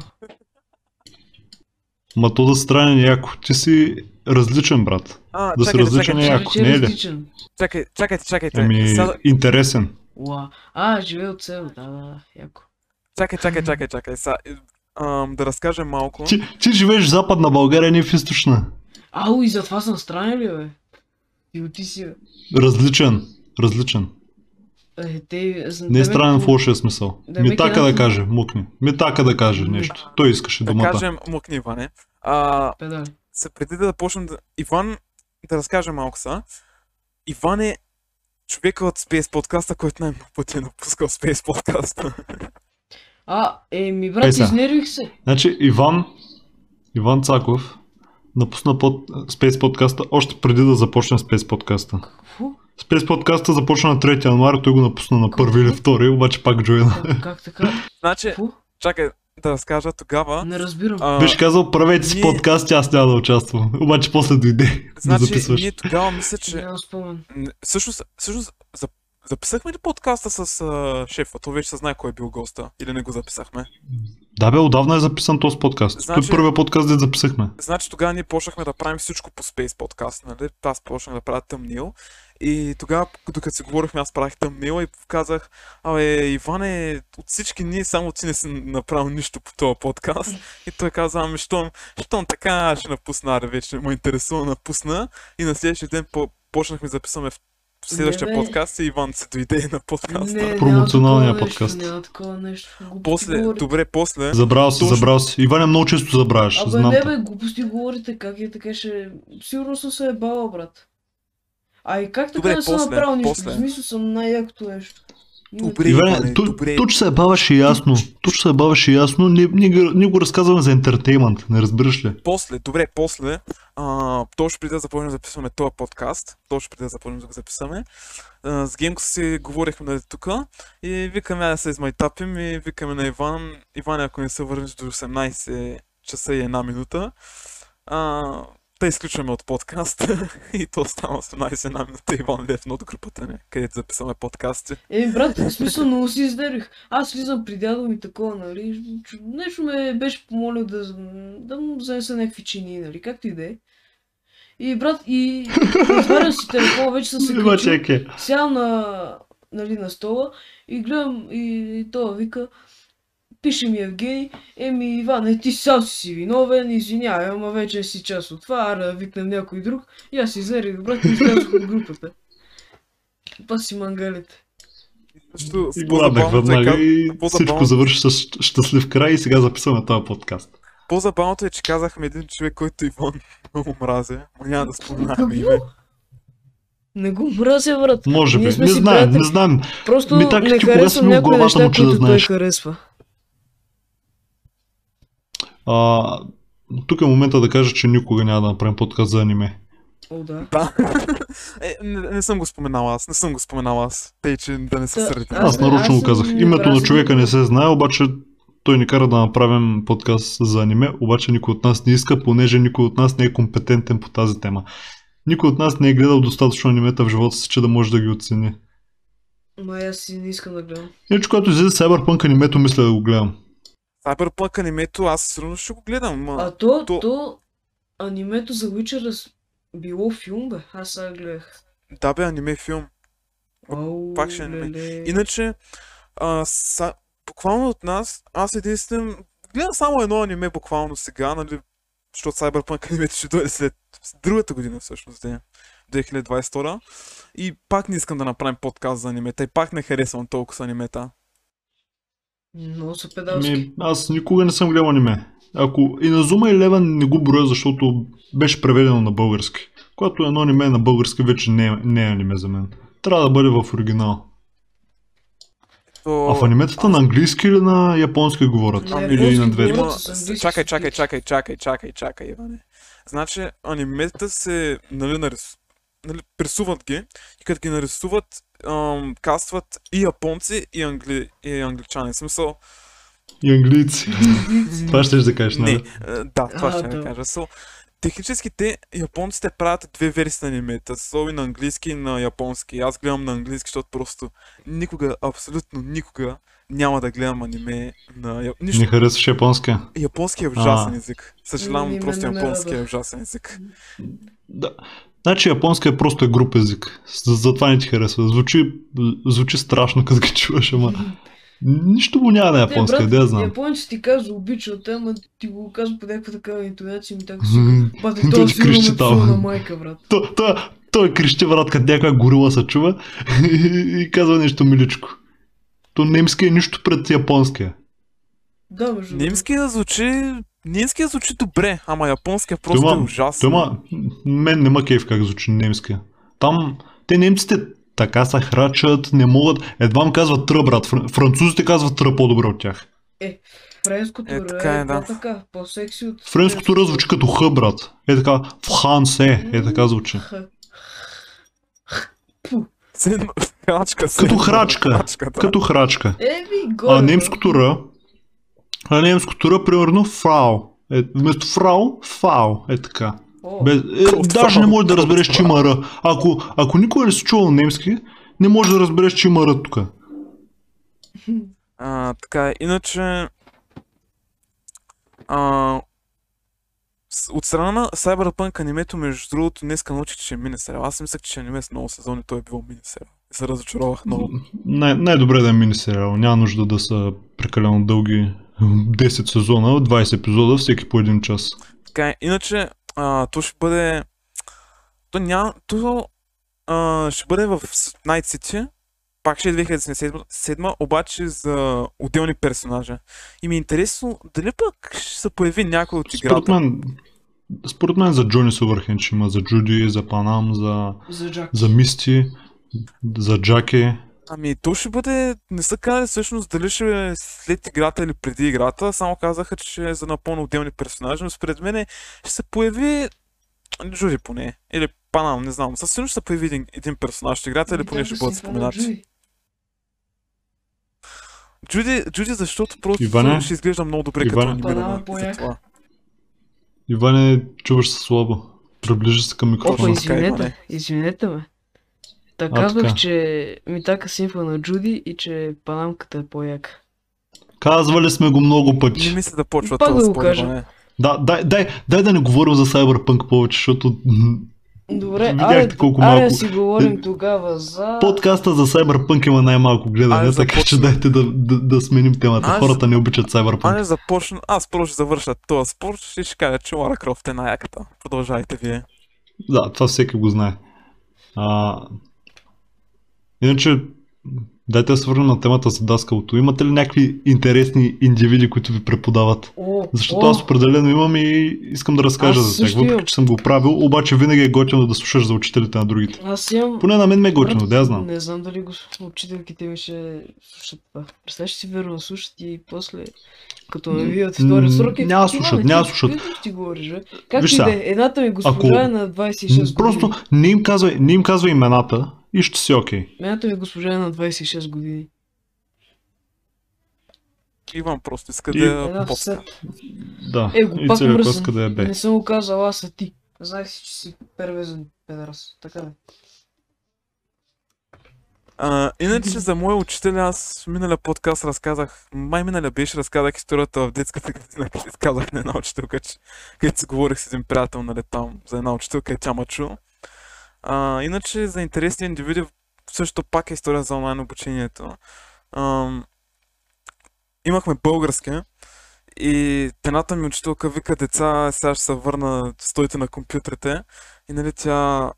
Ма то да си странен е яко. Ти си различен, брат. А, Да си чакайте, различен чакайте, е Ще яко, не е ли? различен. чакай, чакайте, чакайте. Еми, Сега- интересен. Уа. А, живее от село. Да, да, яко. Чакай, чакай, чакай, чакай. Сега, е, ам, да разкажем малко. Ти, ти живееш в западна България, не в източна. Ау, и затова съм странен ли, бе? Ти оти си, бе. Различен. Различен. Е, те... Не е да странен в лошия смисъл. Да Митака кидат- да каже, мукни. Митака да каже нещо. Той искаше да думата. кажем, мъкни, Иване. А, Педали. се преди да почнем да... Иван, да разкажем малко са. Иван е човека от Space подкаста, който най-много пъти е напускал Space подкаста. А, е, ми Ей брат, изнервих се. Значи Иван, Иван Цаков напусна под Space подкаста още преди да започне Space подкаста. Какво? Space подкаста започна на 3 януари, той го напусна на 1 или 2, обаче пак джойна. Как, как така? значи, чакай да разкажа тогава. Не разбирам. а, Беше казал, правете си ние- подкаст, аз няма да участвам. Обаче после дойде да значи, записваш. ние тогава мисля, че... Нямам спомен. Н- Всъщност, всъщност за... записахме ли подкаста с а, шефа? То вече се знае кой е бил госта. Или не го записахме? Да бе, отдавна е записан този подкаст. Значи- Той първият подкаст, да записахме. Значи тогава ние почнахме да правим всичко по Space подкаст, нали? Аз почнах да правя тъмнил. И тогава, докато си говорихме, аз правих тъмнил и казах, абе, Иване, от всички ние само ти не си направил нищо по този подкаст. И той каза, ами, щом, щом така ще напусна, аре, вече ме интересува, напусна. И на следващия ден по- почнахме да записваме в следващия Не, подкаст и Иван се дойде на подкаста. Не, Промоционалния такова подкаст. Нещо, няма такова нещо. Глупости После, говорите. добре, после, Забрал си, Точно. забрал си. Иване, много често забравяш. Абе, знам не бе, глупости говорите, как е така ще... Сигурно съм се ебала, брат. А и как така Добре, не съм после, направил нищо? после. В смисъл съм най-якото нещо. Добре, Иване, добре. тук се баваше ясно. Тук се баваше ясно. Ние, ние, го- ние го разказваме за ентертеймент, не разбираш ли? После, добре, после, а, точно преди да започнем да записваме този подкаст, точно преди да започнем да го записваме, а, с Генко си говорихме нали, тук и викаме "Айде да се измайтапим и викаме на Иван, Иван, ако не се върнеш до 18 часа и една минута, а, да изключваме от подкаста и то става 18 една минута Иван Левно от групата ни, където записваме подкасти. Е, брат, в смисъл много си издерих. Аз влизам при дядо ми такова, нали. Нещо ме беше помолил да, да му занеса някакви чини, нали, както и да е. И брат, и отварям си телефона, вече съм се чеке. сядам на, нали, на стола и гледам и, и това вика, пише ми Евгений, еми Иване, ти сам си виновен, извинявай, ама вече си част от това, ара да викнем някой друг. И аз излерих, брат, и излязох от групата. Па си мангалите. Също, И е, веднага и всичко завърши с щастлив край и сега записваме този подкаст. По-забавното е, че казахме един човек, който Иван много мрази. Ма няма да споменаваме име. Не го мразя, брат. Може би, не си знаем, не знаем. Просто Ми, так, не харесвам някои неща, които той харесва. А, тук е момента да кажа, че никога няма да направим подкаст за аниме. О, да. Да. е, не, не, съм го споменал аз, не съм го споменал аз. Тъй, че да не се Та, сърдите. Аз нарочно аз го казах. Името на човека не се знае, обаче той ни кара да направим подкаст за аниме, обаче никой от нас не иска, понеже никой от нас не е компетентен по тази тема. Никой от нас не е гледал достатъчно анимета в живота си, че да може да ги оцени. Ма аз си не искам да гледам. Иначе, когато излезе Cyberpunk анимето, мисля да го гледам. Cyberpunk анимето, аз сигурно ще го гледам. Ма... А то, то- то, анимето за Witcher било филм, бе. Аз сега гледах. Да бе, аниме филм. Ау, пак ще е аниме. леле. Иначе, а, са, буквално от нас, аз единствен, гледам само едно аниме буквално сега, нали, защото Cyberpunk анимето ще дойде след другата година всъщност, де, 2022 и пак не искам да направим подкаст за анимета и пак не харесвам толкова с анимета. Много са педалски. Ми, аз никога не съм гледал аниме. Ако и на Зума и Лева не го броя, защото беше преведено на български. Когато едно аниме е на български, вече не е, не е аниме за мен. Трябва да бъде в оригинал. То... А в аниметата на английски или на японски говорят? На Или и на говорят. Има... Чакай, чакай, чакай, чакай, чакай, чакай, Иване. Значи, анимета се, нали, нарис... нали, пресуват ги и като ги нарисуват, ам, кастват и японци, и, англи... и англичани. В смисъл, И английци. Това ще да кажеш, не, нали? да, това ще да. кажа. So, технически те, японците правят две версии на анимета. So, и на английски и на японски. Аз гледам на английски, защото просто никога, абсолютно никога няма да гледам аниме на... Нищо, Не харесваш японския? Японски е ужасен език. Съжалявам, просто мен не японски е ужасен език. Да. Значи японски е просто е груп език. За- Затова не ти харесва. Звучи, звучи страшно, като ги чуваш, ама нищо му няма на японски, брат, да я знам. Японци ти казва обичат, ама ти го казва по някаква такава интонация ми така си. М, Бате, той си сигурно крещи там. на майка, брат. То- то- Той крещи брат, като някаква горила се чува и, и казва нещо миличко. То немски е нищо пред японския. Да, между другото. Немския звучи... Немския звучи добре, ама японския просто Тома- е ужасен. Тома, мен не ма кейф как звучи немския. Там, те немците така се храчат, не могат. Едва му казват тръ, брат. Фр- Французите казват тръ по-добре от тях. Френското Е, е, така е, да. така, по-секси от... Френското р звучи като х, брат. Е така, в хансе, е така звучи. Храчка. Като храчка. Като храчка. Еми, горе. А немското р, а немското р, примерно фрау. Е, вместо фрау, фау. Е така. О, Без, е, даже не можеш да разбереш, че има р. Ако, ако никой не си чувал немски, не можеш да разбереш, че има р тук. А, така, иначе... А, от страна на Cyberpunk анимето, между другото, днеска научих, че ще е мини сериал. Аз мислех, че аниме с много сезони, той е бил мини сериал. И се разочаровах много. Най- най-добре да е мини сериал. Няма нужда да са прекалено дълги 10 сезона, 20 епизода, всеки по един час. Така, иначе, а, то ще бъде... То няма... То а, ще бъде в Night City. Пак ще е 2077, обаче за отделни персонажа. И ми е интересно, дали пък ще се появи някой от Според играта? мен, според мен за Джони Сувърхен ще има, за Джуди, за Панам, за, за Джак. за Мисти, за Джаки. Ами, то ще бъде... Не са казали всъщност дали ще е след играта или преди играта, само казаха, че е за напълно отделни персонажи, но според мен ще се появи Джуди поне. Или Панам, не знам. Със сигурност ще се появи един, един персонаж в играта или поне ще бъдат споменати. Джуди, Джуди, защото просто Иване? ще изглежда много добре Иване? като анимирана. Затова. Иване, чуваш се слабо. Приближи се към микрофона. Иване. извинете, извинете ме. Та казвах, така. че Митака симфа на Джуди и че панамката е по-яка. Казвали сме го много Не пъти. мисля да почва Пак да го кажа. Да, дай, дай, дай да не говорим за Cyberpunk повече, защото Добре, Видяхте аре, колко аре малко- си говорим тогава за... подкаста за Cyberpunk има най-малко гледане, така че започвай. дайте да, да, да сменим темата. Аз- Хората не обичат Cyberpunk. Ане започна, аз първо ще завърша този спор, ще ще кажа, че Лара Крофт е най-яката. Продължайте вие. Да, това всеки го знае. А... Иначе, дайте да се върнем на темата за даскалото. Имате ли някакви интересни индивиди, които ви преподават? О, Защото о, аз определено имам и искам да разкажа Аз за тях, въпреки че съм го правил, обаче винаги е готино да слушаш за учителите на другите. Аз имам... Поне на мен ме е готино, да я знам. Не знам дали го... учителките ми ще слушат това. Представяш си верно слушат и после като ме видят втория срок и няма слушат, «Иване, няма ти слушат». ти говориш, бе? Как Виж и сега, да е, едната ми госпожа ако- е на 26 Просто години. не им, казвай, не им казвай имената и ще си окей. Едната ми госпожа е на 26 години. Иван просто иска И- да е. Да, Е, го и пак целият мръсен. да е бе. Не съм го казал, аз а ти. Знаех си, че си первезен педерас. Така да. А, иначе за моя учител аз в миналия подкаст разказах, май миналия беше, разказах историята в детската градина, където казах на една учителка, че където си говорих с един приятел, нали там, за една учителка и тя ма чу. А, иначе за интересни индивиди също пак е история за онлайн обучението. Ам, имахме български и едната ми учителка вика деца, сега ще се върна, стойте на компютрите. И нали тя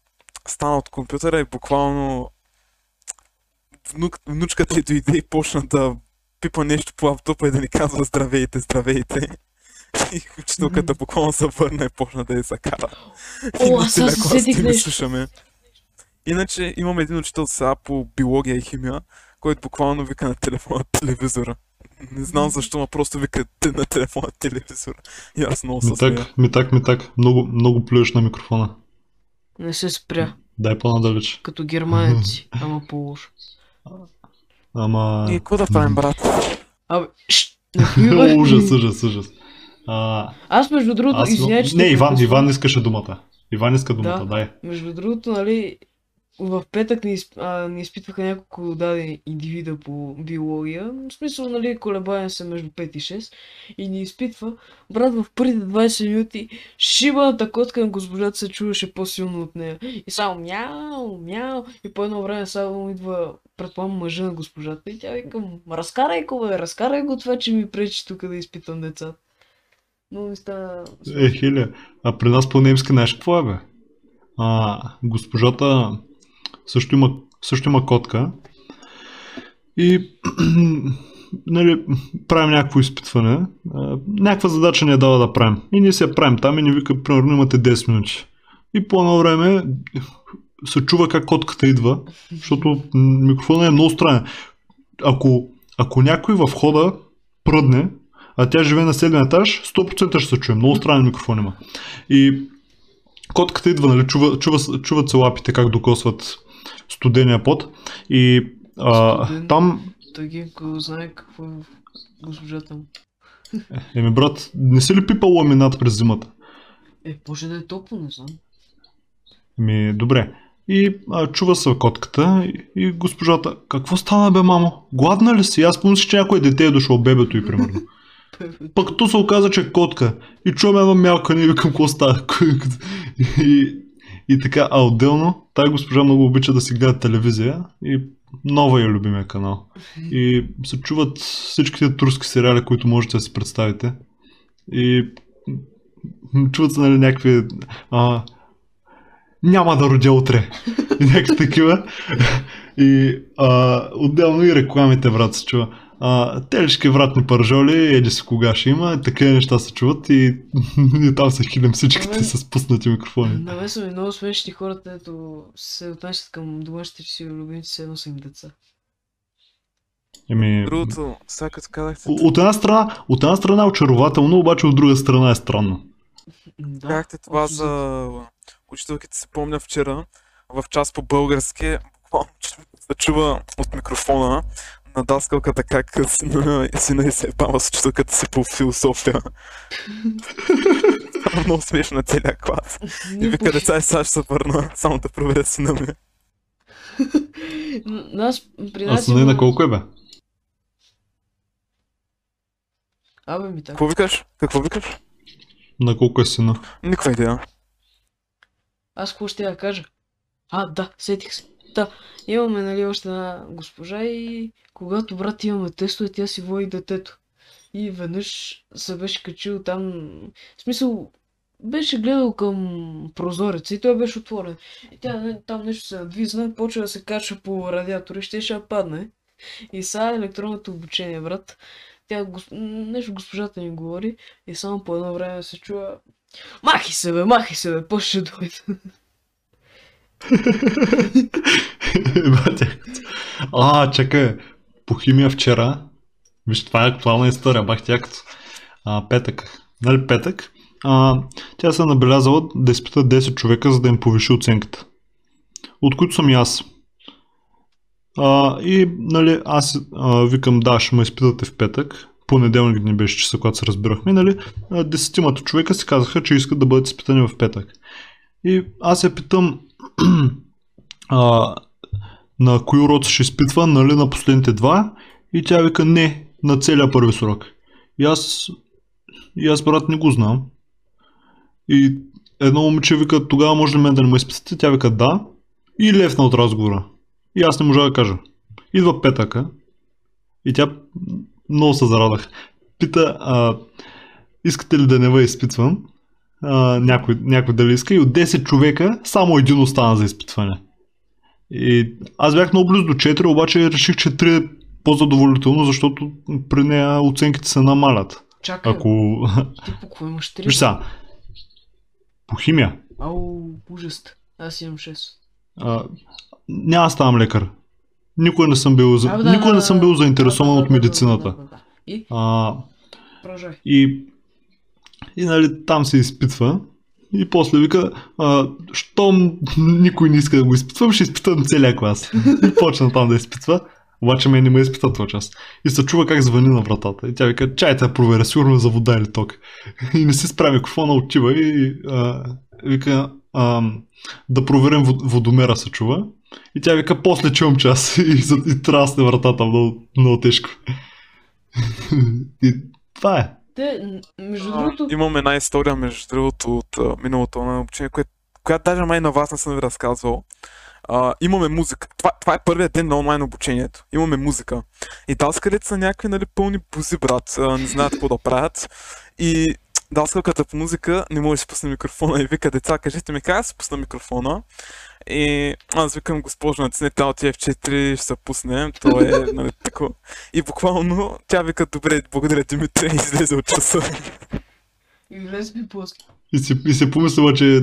стана от компютъра и буквално внук, внучката й дойде и почна да пипа нещо по лаптопа и да ни казва здравейте, здравейте. И учителката буквално се върна и почна да я закара. О, аз сега целия се клас сетих ти ми нещо. слушаме. Иначе имам един учител сега по биология и химия, който буквално вика на телефона телевизора. Не знам защо, но просто вика на телефона телевизора. И аз много се так, ми так, ми так. Много, много плюеш на микрофона. Не се спря, Дай по-надалеч. като германеци, ама по-лошо. Ама... И какво да правим, брат? Абе, вбивай. ужас, ужас, ужас. А, Аз между другото, аз... извинявай, че Не, Иван, прекъсвам. Иван искаше думата. Иван иска думата, Да. дай. Между другото, нали, в петък ни, изп... а, ни изпитваха няколко дадени индивида по биология. В смисъл, нали, колебаем се между 5 и 6. И ни изпитва. Брат, в първите 20 минути шибаната котка на госпожата се чуваше по-силно от нея. И само мяу, мяу. И по едно време само идва, предполагам, мъжа на госпожата. И тя вика, «М, разкарай го, бе, разкарай го това, че ми пречи тук да изпитвам децата. Но стана... Е, хиля. А при нас по-немски знаеш какво е, бе? А, госпожата също има, също има котка. И нали, правим някакво изпитване. Някаква задача ни е дала да правим. И ние се правим там и ни вика, примерно имате 10 минути. И по едно време се чува как котката идва, защото микрофонът е много странен. Ако, ако някой в хода пръдне, а тя живее на 7 етаж, 100% ще се чуе. Много странен микрофон има. И котката идва, нали, чува, чува, чуват се лапите как докосват студения пот. И а, Студен. там, Той Генко знае какво е госпожата му. еми брат, не си ли пипал ламинат през зимата? Е, може да е топло, не знам. Ами, добре. И а, чува се котката и, и госпожата, какво стана бе, мамо? Гладна ли си? Аз помислих, че някой дете е дошло бебето и примерно. Пък като се оказа, че е котка. И чуваме едно мялкане и викам, какво става? и, и така, а отделно, тази госпожа много обича да си гледа телевизия и нова е любимия канал. И се чуват всичките турски сериали, които можете да си представите. И чуват се нали някакви а, няма да родя утре. И някакви такива. И а, отделно и рекламите, брат, се чува. А, телешки вратни пържоли, еди си кога ще има, такива неща се чуват и, и там се хилим всичките с пуснати микрофони. На мен са ми много смешни хората, ето се отнасят към домашните си любимци, все едно са им деца. Еми, Другото, сега като казахте, от една страна, от една страна е очарователно, обаче от друга страна е странно. Да. Казахте това за учителките, се помня вчера, в час по български, буквално се чува от микрофона на даскалката как сина, сина и се е бава с учителката си по философия. Това е много смешно на целия клас. И вика деца и сега ще се върна, само да проверя сина ми. Н- Нас, при А нас сина има... на колко е бе? Абе ми така. Какво викаш? Какво викаш? На колко е сина? Никаква идея. Аз какво ще я кажа? А, да, сетих се. Да, имаме нали още една госпожа и когато брат имаме тестове, тя си води детето. И веднъж се беше качил там, в смисъл, беше гледал към прозореца и той беше отворен. И тя не- там нещо се надвизна, почва да се качва по радиатора и ще ще падне. И сега електронното обучение, брат. Тя нещо госпожата ни говори и само по едно време се чува Махи се бе, махи се бе, после ще дойде. А, чакай. По химия вчера. Виж, това е актуална история, бах тя като а, петък. Нали петък? А, тя се е набелязала да изпита 10 човека, за да им повиши оценката. От които съм и аз. А, и, нали, аз а, викам, да, ще ме изпитате в петък. Понеделник не беше часа, когато се разбирахме. Нали, десетимата човека си казаха, че искат да бъдат изпитани в петък. И аз я питам, а, на кои уроци ще изпитва, нали на последните два и тя вика не, на целия първи срок. И аз, и аз брат не го знам. И едно момиче вика, тогава може ли мен да не ме изпитате? Тя вика да. И левна от разговора. И аз не можа да кажа. Идва петъка и тя много се зарадах. Пита, а, искате ли да не ви изпитвам? А, някой, някой дали иска и от 10 човека само един остана за изпитване. И аз бях много близо до 4, обаче реших, че 3 е по-задоволително, защото при нея оценките се намалят. Чакай, Ако... Ти по какво имаш 3? Виж сега, по химия, Ау, ужас. Аз имам 6. а, няма да ставам лекар. Никой не съм бил, за... А, да, никой да, не съм бил да, заинтересован да, от да, да, медицината. Да, да, да. И? А, и, и нали, там се изпитва. И после вика, а, щом никой не иска да го изпитвам, ще изпитам целия клас. И почна там да изпитва. Обаче мен не ме изпита този час. И се чува как звъни на вратата. И тя вика, чайте да проверя, сигурно е за вода или ток. И не си справи микрофона, отива и а, вика, а, да проверим вод- водомера се чува. И тя вика, после чувам час. И, и трасне вратата много, много тежко. И това е. Те, между А, другото, Имам една история, между другото, от а, миналото на обучение, кое, която даже май на вас не съм ви разказвал. А, имаме музика. Това, това е първият ден на онлайн обучението. Имаме музика. И даскалите са някакви нали, пълни бузи, брат. А, не знаят какво да правят. И даскалката по музика не може да си пусне микрофона и вика, деца, кажете ми как да си пусна микрофона. И аз викам, госпожо, натиснете Alt F4, ще се пусне. То е, нали, тако. И буквално тя вика, добре, благодаря Димитре, и излезе от часа. и влез ми после. И си, и си помислила, че е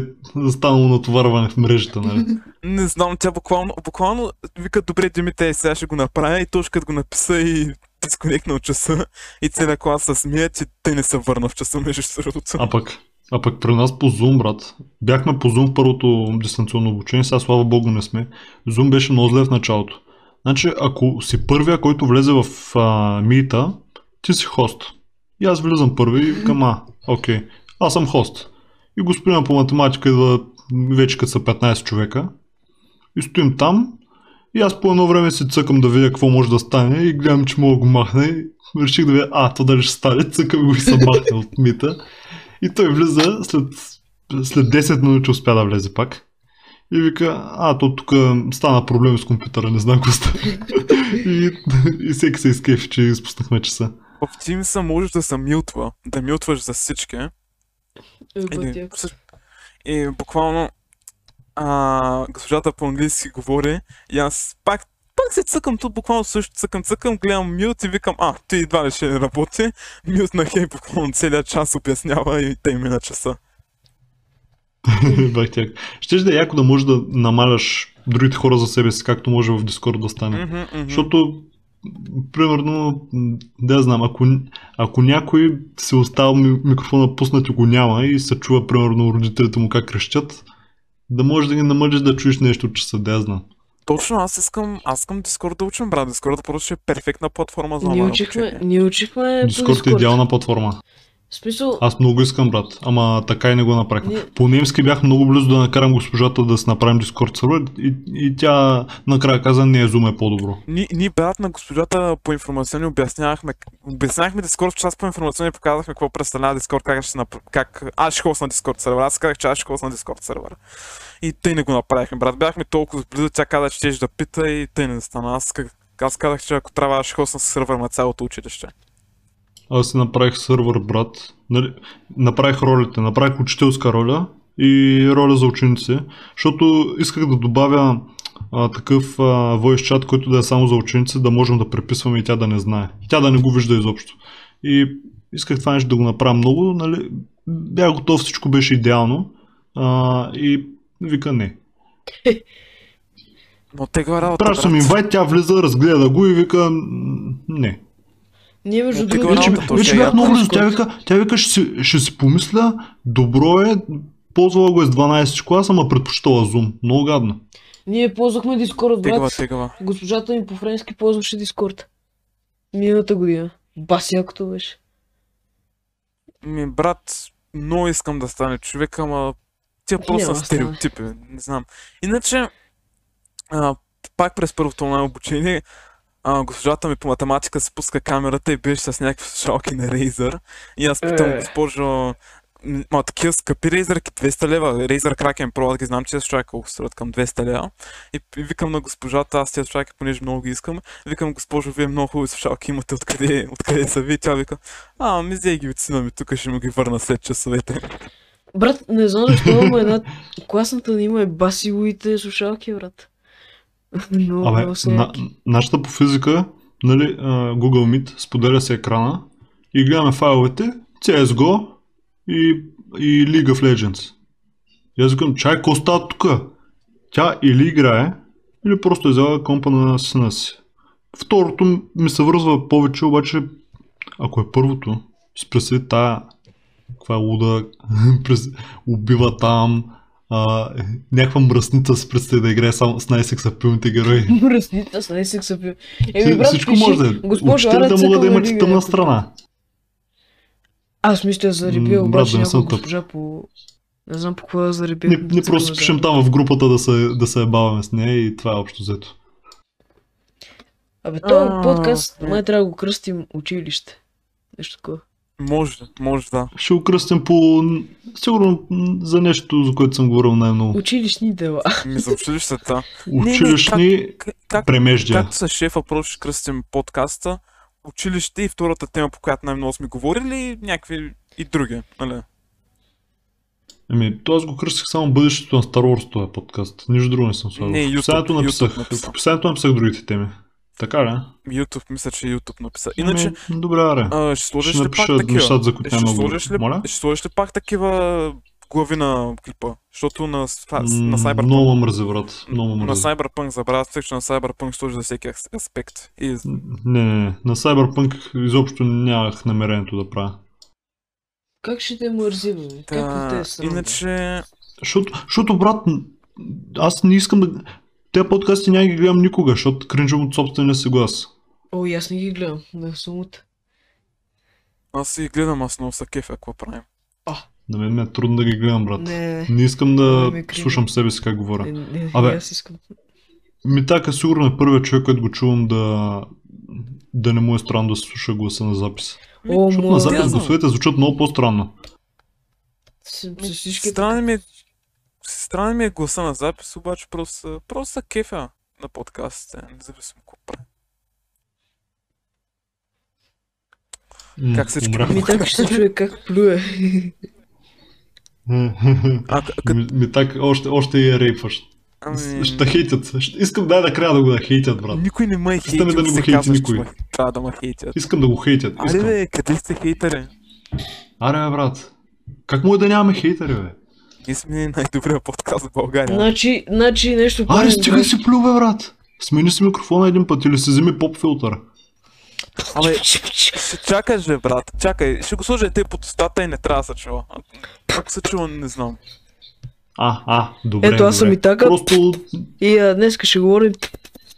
станало натоварване в мрежата, нали? Не знам, тя буквално, буквално вика, добре, Димитре, сега ще го направя и точно като го написа и дисконектна от часа и целият клас се смие, че те не се върна в часа между другото. А пък, а пък при нас по Zoom, брат. Бяхме по Zoom в първото дистанционно обучение, сега слава богу не сме. Zoom беше много зле в началото. Значи, ако си първия, който влезе в мита, ти си хост. И аз влизам първи и викам, а, окей, аз съм хост. И господина по математика идва вече като са 15 човека. И стоим там. И аз по едно време си цъкам да видя какво може да стане и гледам, че мога да го махна. И реших да видя, а, то дали ще стане, цъкам го и се махне от мита. И той влиза след, след 10 минути успя да влезе пак. И вика, а, то тук стана проблем с компютъра, не знам какво стана. и, и всеки се изкефи, че изпуснахме часа. В Teams може да се милтва, да милтваш за всички. Е, всъщ- и буквално а, госпожата по-английски говори и аз пак, пак се цъкам тут, буквално също цъкам, цъкам, гледам мют и викам, а, ти едва ли ще работи. Мют на хей буквално целият час обяснява и те мина часа. Бах тях. Щеш да е яко да можеш да намаляш другите хора за себе си, както може в Discord да стане. Мгм, мгм. Защото, примерно, да знам, ако, ако някой се остава ми- микрофона пуснат и го няма и се чува, примерно, родителите му как крещят, да можеш да ги намалиш да чуеш нещо да я знам. Точно, аз искам, аз искам Discord да учим, брат. Discord просто е перфектна платформа за Ние учихме, обучение. ние учихме по Discord е Discord. идеална платформа. В смисъл, Аз много искам, брат, ама така и не го направихме. Ние- По немски бях много близо да накарам госпожата да си направим Discord сервер и, и тя накрая каза, не, Zoom е по-добро. Ни, ние брат на госпожата по информационни обяснявахме, обяснявахме Discord в част по информационни показахме какво представлява Discord, как ще нап... как аз ще хост на Discord сервер. Аз казах, че аз ще хост на Discord сервер. И тъй не го направихме, брат. Бяхме толкова близо, тя каза, че ще да пита и тъй не стана. Аз, аз казах, че ако трябва, ще хост на сервер на цялото училище. Аз си направих сървър, брат. Нали, направих ролите. Направих учителска роля и роля за ученици, защото исках да добавя а, такъв voice chat, който да е само за ученици, да можем да преписваме и тя да не знае. Тя да не го вижда изобщо. И исках това нещо да го направя много, нали, бях готов, всичко беше идеално а, и вика не. Но тега работа, Пращам инвайт, тя влиза, разгледа го и вика не. ние между другото... Вече, вече бях много близо. Тя вика, тя вика ще, си, ще си помисля, добро е, ползвала го е с 12 класа, ама предпочитала Zoom. Много гадно. Ние ползвахме Discord, Тегава, брат. тегава. Госпожата ми по френски ползваше Discord. Миналата година. Баси якото беше. Ми, брат, много искам да стане човек, ама тия Няма просто да са стереотипи, не знам. Иначе, а, пак през първото онлайн обучение, а, госпожата ми по математика се пуска камерата и беше с някакви слушалки на Razer. И аз питам, Е. госпожо, ма такива скъпи рейзърки, 200 лева, Razer Kraken Pro, аз ги знам, че слушалки колко струват към 200 лева. И, и викам на госпожата, аз тези слушалки, понеже много ги искам, викам, госпожо, вие много хубави слушалки имате, откъде, откъде са ви? Тя вика, а, ми взе ги от сина ми, тук ще му ги върна след часовете. Брат, не знам защо, ама една класната ни има е басиловите слушалки, брат. Но, Абе, на, нашата по физика, нали, Google Meet, споделя се екрана и гледаме файловете, CSGO и, и League of Legends. И аз викам, чай, какво става тук? Тя или играе, или просто е взела компа на сина си. Второто ми се връзва повече, обаче, ако е първото, представи тая, каква е луда, убива там, а, някаква мръсница си представи да играе само с най-сексапилните герои. Мръсница с най секса пил. Еми, брат, Всичко пиши, може да е. Госпожо, ара могат да цъкаме имат и лига тъмна страна. Аз мисля за ребил, обаче да не съм някой госпожа по... Не знам по какво да за ребил. Не, не просто пишем там в групата да се, да се ебаваме с нея и това е общо взето. Абе, то А, подкаст май трябва да го кръстим училище. Нещо такова. Може, може да. Ще го кръстим по... Сигурно за нещо, за което съм говорил най-много. Училищни дела. Ми за училищата. не, Училищни Как, как, премеждия. както с шефа просто ще кръстим подкаста, училище и втората тема, по която най-много сме говорили, и някакви и други, нали? Ами, то аз го кръстих само бъдещето на Star Wars този подкаст. Нищо друго не съм слагал. Не, в YouTube, описанието YouTube написах. написа. В описанието написах другите теми. Така ли? YouTube, мисля, че YouTube написа. Иначе, Ами, добре, аре. а, ще сложиш Ще ли пак напиша такива? нещата, за които Ще няма да сложиш, ли, Моля? ще сложиш ли пак такива глави на клипа? Защото на, на, Cyberpunk Много мързи, брат. Много ме на мързи. Cyberpunk забравя се, че на Cyberpunk сложи за всеки ас- аспект. И Не, не, не. На Cyberpunk изобщо нямах намерението да правя. Как ще те мързи, бе? Как не те е бе? иначе, защото брат, аз не искам да... Те подкасти няма ги гледам никога, защото кринжам от собствения си глас. О, и аз не ги гледам. Да съм от... аз си гледам, аз много са кефа, какво правим. На мен ми е трудно да ги гледам, брат. Не, не, Не искам да ми е слушам себе си как говоря. не, не, Абе. аз искам. Ми така сигурно е първият човек, който го чувам да, да не му е странно да се слуша гласа на запис. О, Защото на запис гласовете звучат много по-странно. С, с всички... Странен ми е, странен ми е гласа на запис, обаче просто, просто са кефа на подкастите, независимо какво правим. М, Как всички. Ми така ще се чуе как плюе. А, к- к- ми, ми так, още, още и е рейпващ. ами, Ще хейтят. Ще- Искам дай накрая да го да хейтят, брат. никой не ме е хейтил, да не го хейти никой. трябва да ме хейтят. Искам да го хейтят. Аре Искам. бе, къде сте хейтери? Аре, брат. Как може да нямаме хейтери, бе? Ние сме най-добрия подкаст в България. Значи, значи нещо Аре, стига брат. си плю, бе, брат. Смени си микрофона един път или си вземи поп филтър. Абе, ще чакаш, бе, брат. Чакай, ще го сложа те под устата и не трябва да се чува. Ако се чува, не знам. А, а, добре, Ето, аз съм и така. Просто, И а, днеска ще говорим...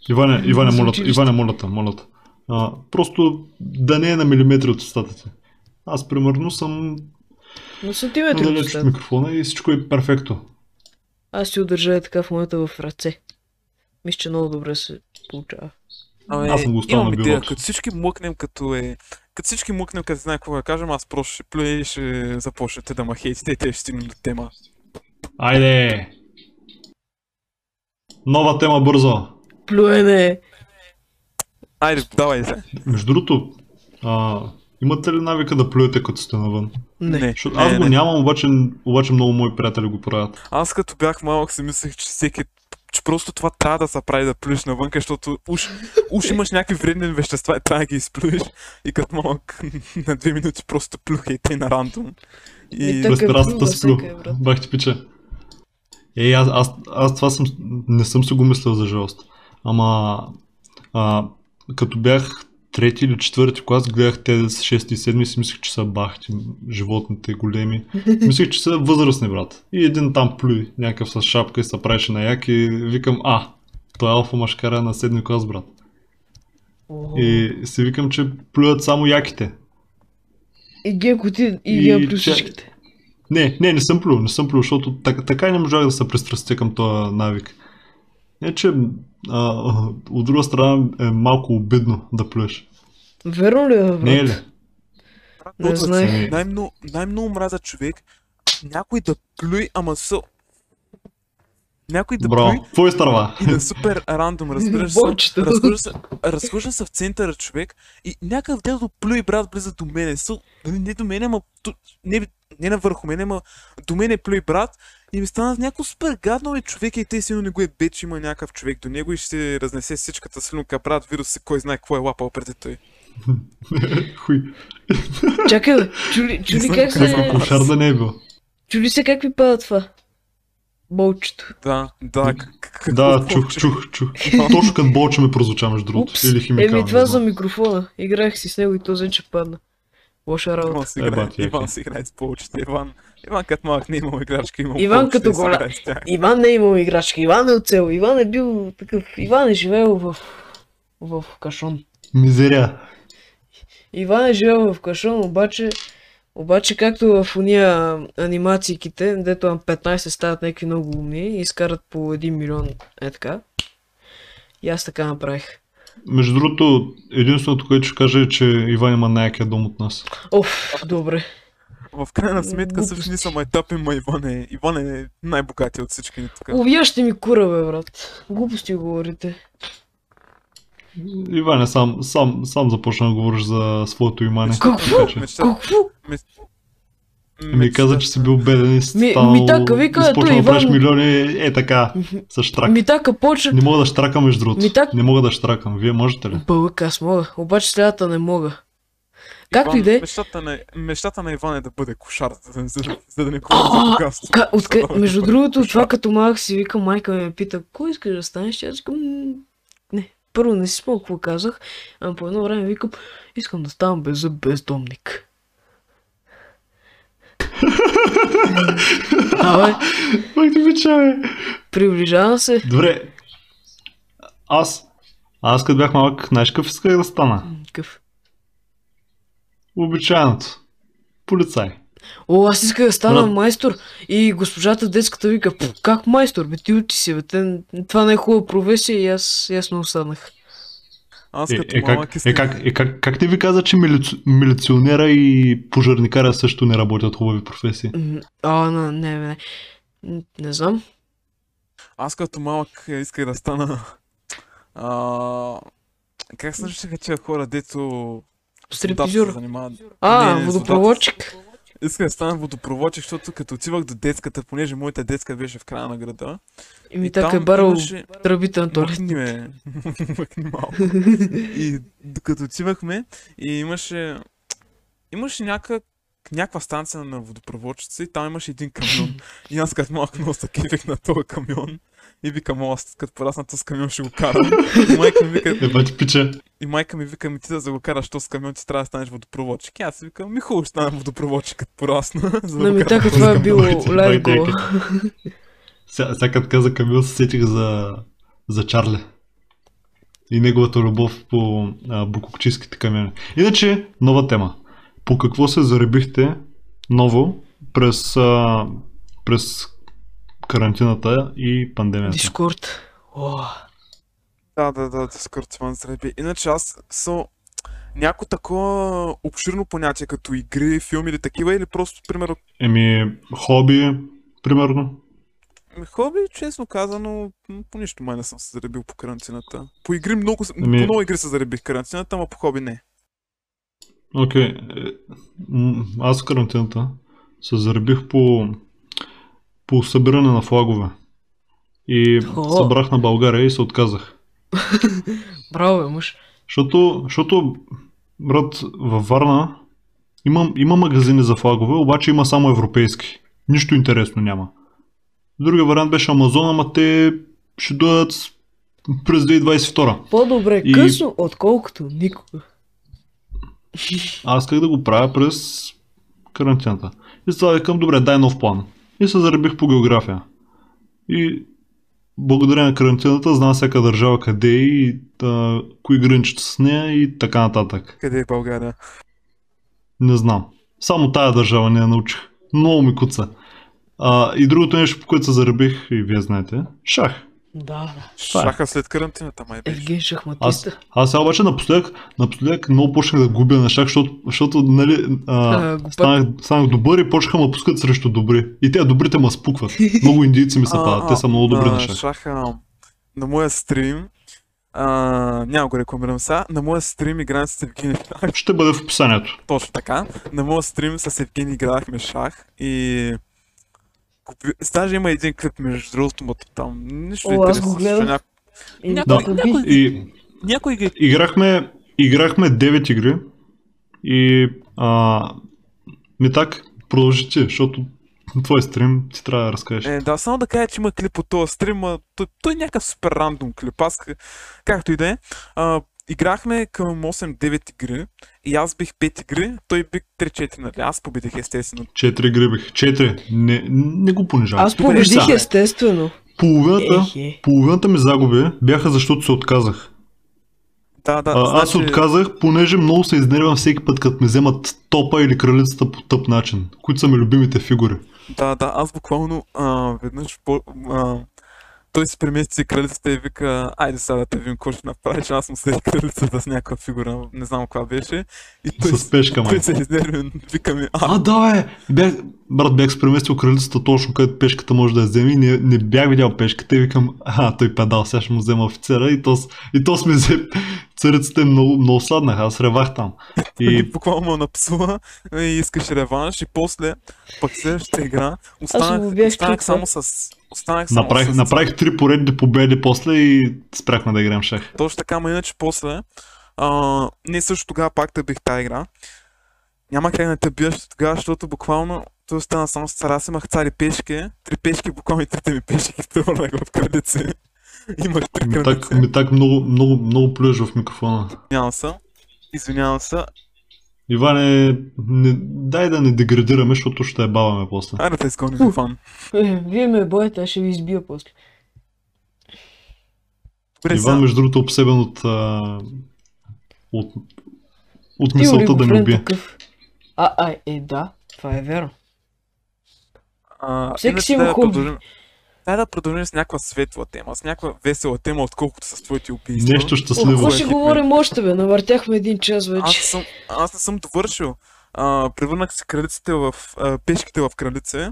Иване, Иване, моля. Иване, моля моля. А, просто да не е на милиметри от устата ти. Аз, примерно, съм На сантиметри от далеч от устата. микрофона и всичко е перфекто. Аз си удържа е така в момента в ръце. Мисля, че много добре се получава. Абе, Аз съм го оставил имам на идея, като всички млъкнем, като е... Като всички млъкнем, като знае какво да кажем, аз просто ще плюя и ще започнете да ма хейтите и те ще стигнем до тема. Айде! Нова тема бързо. Плюене! Айде, давай се. Между другото, а, имате ли навика да плюете като сте навън? Не. Не, Защото не, аз го не. нямам, обаче, обаче много мои приятели го правят. Аз като бях малък си мислех, че всеки че просто това трябва да се прави да плюеш навън, защото уж, уж имаш някакви вредни вещества и трябва да ги изплюеш. И като малък на две минути просто плюха и те на рандом. И През е терасата сплю. Бах ти пича. Ей, аз, аз, аз това съм, не съм си го мислил за жалост. Ама, а, като бях трети или четвърти клас, гледах те с 6 и 7 и си мислех, че са бахти, животните големи. Мислех, че са възрастни, брат. И един там плюй, някакъв с шапка и се правеше на як и викам, а, той е алфа машкара на 7 клас, брат. О. И си викам, че плюят само яките. И геко ти и И ги плюс всичките. Не, не, не съм плюл, не съм плюл, защото така, така и не можах да се пристрастя към този навик. Не, че а, от друга страна е малко обидно да плюеш. Верно ли е, брат? Не е ли? Не знаех. Най-много, най-много мраза човек някой да плюй, ама са... Някой да Браво, твой стърва. и да е супер рандом, разбираш се. Разхожда се, разхожда се в центъра човек и някакъв дядо плюй брат близо до мене. Нали, не до мене, ама ту, не, не на върху мене, ама до мене плюй брат и ми стана някакво супер гадно е човек и те силно не го е бе, че има някакъв човек до него и ще се разнесе всичката слюнка брат, вирус се кой знае какво е лапал преди той. Хуй. Чакай, бе, чули, чули как се... Кошар да не е бил. Чули се как ви пада това? Болчето. Да, да, Да, какво чух, чух, чух. Точно като болче ме прозвуча между другото. Упс. Или химикал. Еми това за микрофона. Играх си с него и то взе, че падна. Лоша Иван работа. си Е, играе, яки. Иван си играе с повечето. Иван, Иван като малък не е имал играчка, имал Иван като си тях. Иван не е имал играчки. Иван е оцел. Иван е бил такъв. Иван е живеел в... в кашон. Мизерия. Иван е живеел в кашон, обаче... Обаче както в уния анимацииките, дето на 15 стават някакви много умни и изкарат по 1 милион е така. И аз така направих. Между другото, единственото, което ще кажа е, че Иван има най-якия дом от нас. Оф, добре. В крайна сметка също не са майтапи, ма Иван е, Иван е най-богатия от всички ни тук. Увяжте ми кура, бе, брат. Глупости говорите. Иван е сам, сам, сам започна да говориш за своето имане. Какво? Какво? Ми каза, че си бил беден и си Ми- станал... ми така, вика, ето Иван- милиони, е така, с штрак. Ми така почна. Не мога да штракам между другото. Ми так- Не мога да штракам. Вие можете ли? Бълък, аз мога. Обаче следата не мога. Както Иван, и да е. Мечтата на, мечтата на Иван е да бъде кошар, за, да- за, да- за да не говори за богатство. Ка, Става между другото, това като малък си вика, майка ме пита, кой искаш да станеш? Аз викам, «М, не, първо не си спомням какво казах, а по едно време викам, искам да ставам без зъб бездомник. Абе, Пак ти обичаме. приближавам се. Добре. Аз. Аз като бях малък, знаеш какъв исках да стана? М, Къв. Обичайното. Полицай. О, аз исках да стана Брат. майстор и госпожата в детската вика, «Пф, как майстор, бе ти учи си, бе, това не е хубава професия и аз ясно останах. Аз Е, като е, малък как, исках... е, как, е, как, как ти ви каза, че милици, милиционера и пожарникаря също не работят хубави професии? А, не, не, не, не, знам. Аз като малък е, исках да стана... А, как се наричаха тия хора, дето... с водата Стриптизьор. се занимават? А, Не, водопроводчик. Исках да стана водопроводчик, защото като отивах до детската, понеже моята детска беше в края на града. И ми така е барал имаше- тръбите на туалет. Махни ме. Махни малко. И докато отивахме, и имаше... Имаше някаква някаква станция на водопроводчица и там имаше един камион. И аз като малък много се кефих на този камион. И викам, аз като порасна този камион ще го карам. И майка ми вика, Е, бати пича. и майка ми вика, ми ти да за го караш този камион, ти трябва да станеш водопроводчик. И аз си викам, ми хубаво ще стана водопроводчик като порасна. за да ми така това е камион. било go. Сега, като каза Камил, се сетих за, за Чарли. И неговата любов по а, букокчийските камиони. Иначе, нова тема. По какво се заребихте ново през, а, през карантината и пандемията? Дискорд. О, Да, да, да, Discord се зреби. Иначе аз съм някакво такова обширно понятие, като игри, филми или такива, или просто, примерно, Еми, хоби, примерно. ми, хоби, честно казано, по нищо май не съм се заребил по карантината. По игри много, Ами- по много игри се заребих карантината, ама по хоби не. Окей. Е, м, Аз карантината се заребих по, по събиране на флагове. И О. събрах на България и се отказах. браво, бе, мъж. Защото, защото брат, във Варна има, има магазини за флагове, обаче има само европейски. Нищо интересно няма. Другия вариант беше Амазон, ама те ще дойдат през 2022. По-добре И- късно, отколкото никога. Аз исках да го правя през карантината. И затова викам, добре, дай нов план. И се заребих по география. И благодарение на карантината знам всяка държава къде е и а, кои граничат с нея и така нататък. Къде е България? Не знам. Само тая държава не я научих. Много ми куца. А, и другото нещо, по което се заребих, и вие знаете, шах. Да, да. Това е. Шаха след карантината, май беше. Евген Аз, шахматиста. аз сега обаче напоследък, напоследък много почнах да губя на шах, защото, защото нали, а, А, глупак. станах, станах добър и почнаха ме пускат срещу добри. И те добрите ме спукват. Много индийци ми се падат, те са много добри на шах. Шаха, на моя стрим, а, няма го рекламирам сега, на моя стрим играем с Евгений. Ще бъде в описанието. Точно така. На моя стрим с Евгений играхме шах и... Купи... Даже има един клип между другото, но там нищо О, аз интересно, го гледах. защото Няко... И Някой- да, някой- И Някой ги... играхме, играхме 9 игри и а, ми так продължи ти, защото твой стрим ти трябва да разкажеш. Е, да, само да кажа, че има клип от този стрим, а той, той е някакъв супер рандом клип. Аз, както и да е, а, играхме към 8-9 игри и аз бих 5 игри, той бих 3-4, нали? Аз победих естествено. 4 игри бих. 4. Не, не го понижавай. Аз победих естествено. Половината, Ехе. половината ми загуби бяха защото се отказах. Да, да, А, аз се значи- отказах, понеже много се изнервям всеки път, като ми вземат топа или кралицата по тъп начин, които са ми любимите фигури. Да, да, аз буквално а, веднъж по, а, той се премести кралицата и вика, айде сега да те видим какво ще направиш, аз му след кралицата с някаква фигура, не знам каква беше. И той, С пешка, май. той се изнерви, вика ми, а, А, да, бе! Бях, брат, бях се преместил кралицата точно където пешката може да я вземе и не, не бях видял пешката и викам, а, той педал, сега ще му взема офицера и то, и то сме взе царицата е много, много сладнах, аз ревах там. и буквално ме напсува и искаш реванш и после пък следващата игра останах, останах само с... Останах само направих, с... направих три поредни победи после и спряхме да играем шах. Точно така, но иначе после, а, не също тогава пак да бих тази игра. Няма как да те биеш тогава, защото буквално той остана само с цара, аз имах цари пешки, три пешки, буквално и трите ми пешки превърнах в крадици. Имах три Ми крадици. так, ми так много, много, много плюеш в микрофона. Извинявам се. Извинявам се. Иване, не, дай да не деградираме, защото ще я баваме после. Айде да те изгоним Иван. Е, Вие ме боете, аз ще ви избия после. Добре, Иван, между другото, е обсебен от, а, от, от мисълта да олигофрен убие. такъв. А, а, е, да, това е вярно. а, всеки си има да хобби. продължим. Дай да продължим с някаква светла тема, с някаква весела тема, отколкото с твоите убийства. Нещо щастливо. какво ще говорим още, бе? Навъртяхме един час Аз, вече. не съм, аз не съм довършил. А, превърнах се кралиците в... А, пешките в кралице.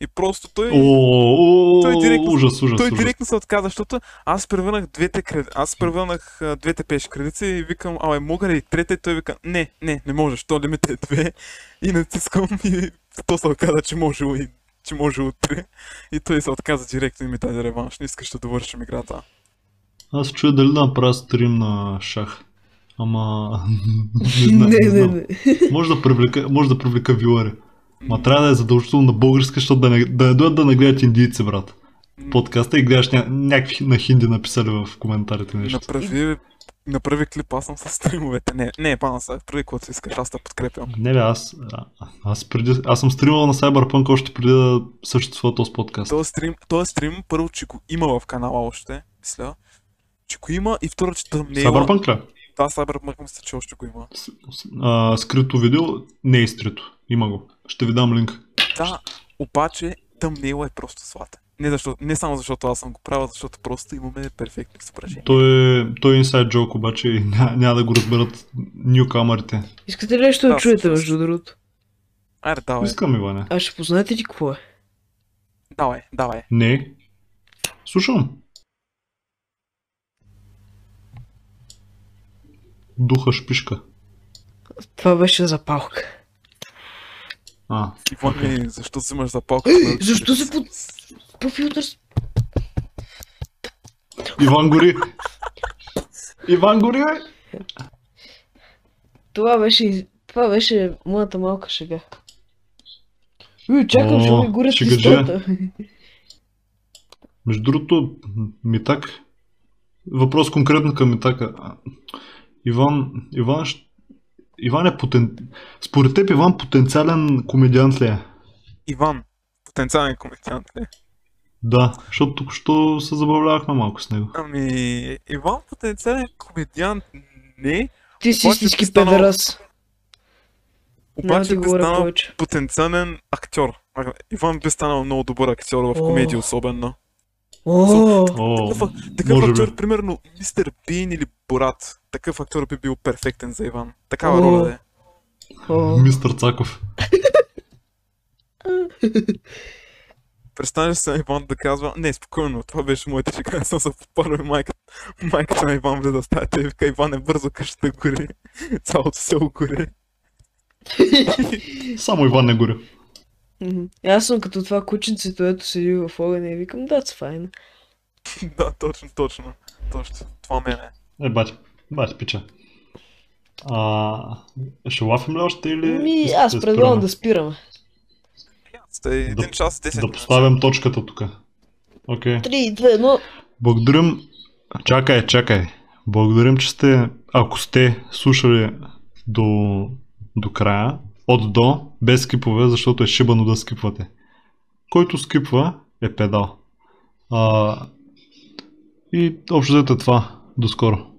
И просто той... О, Той директно- ужас, ужас, той директно се отказа, защото аз превърнах двете. Аз превърнах а, двете пешки кралици и викам, абе, мога ли трета? И той вика, не, не, не можеш, то лимит е две. И натискам и то се оказа, че може и че може три. И той се отказа директно и ми даде реванш. Не искаш да довършим играта. Аз чуя дали да направя стрим на шах. Ама... не, знам, Не, не, не, знам. не. Може да привлека, може да привлека вюари. Ма трябва да е задължително на българска, защото да не, да не дойдат да не гледат индийци, брат. Подкаста и гледаш ня, някакви на хинди написали в коментарите нещо. Направи, направи клип, аз съм с стримовете. Не, не, пана са, каквото си искаш, аз те подкрепям. Не бе, аз, аз, преди, аз съм стримал на Cyberpunk още преди да съществува този подкаст. Този стрим, този стрим, първо, че го има в канала още, мисля, че го има и второ, че тъмнейла... Cyberpunk ли? Да, Cyberpunk мисля, че още го има. С- а, скрито видео не е изтрито. Има го. Ще ви дам линк. Да, обаче тъмнейла е просто златен. Не, защо, не само защото аз съм го правил, защото просто имаме перфектно изображение. Той е, той е inside joke, обаче и ня, няма да го разберат нюкамерите. Искате ли нещо Да, да чуете, всъщност. между другото? Айде, давай, Искам, Иване. А ще познаете ли какво е? давай, давай. Не. Слушам. Духа шпишка. Това беше запалка. А, Иван, ми, защо взимаш за палка? Защо се под... По филтър... с- Иван гори! Иван гори, бе! Това беше... Това беше моята малка шега. Ui, чакам, ще ми горят шегаджа. пистолета. Между другото, Митак, въпрос конкретно към Митака. Иван, Иван, Иван е потен... Според теб Иван потенциален комедиант ли е? Иван, потенциален комедиант, не? Да, защото тук що се забавлявахме малко с него. Ами, Иван потенциален комедиант, не, Ти си истински педерас. Обаче би станал повече. потенциален актьор. Иван би станал много добър актьор в комедия особено. Такъв, актьор, примерно, мистер Бин или Борат. Такъв актьор би бил перфектен за Иван. Такава роля да е. о. Мистър Цаков. Представяш се на Иван да казва, не, спокойно, това беше моята шега, не съм се попарал и майка, майката на Иван влезе да стаята и вика, Иван е бързо къщата гори, цялото село гори. Само Иван не. И Аз съм като това кученцето, ето седи в огъня и викам, that's fine. да, точно, точно, точно, това мене. Е, бати, бати пича. А, ще лафим ли още или... Ми, аз да предлагам да спираме. Сте един час и 10 Да поставям точката тук. Окей. 3, 2, 1. Благодарим. Чакай, чакай. Благодарим, че сте, ако сте слушали до, до края, от до, без скипове, защото е шибано да скипвате. Който скипва е педал. А, и общо взето е това. До скоро.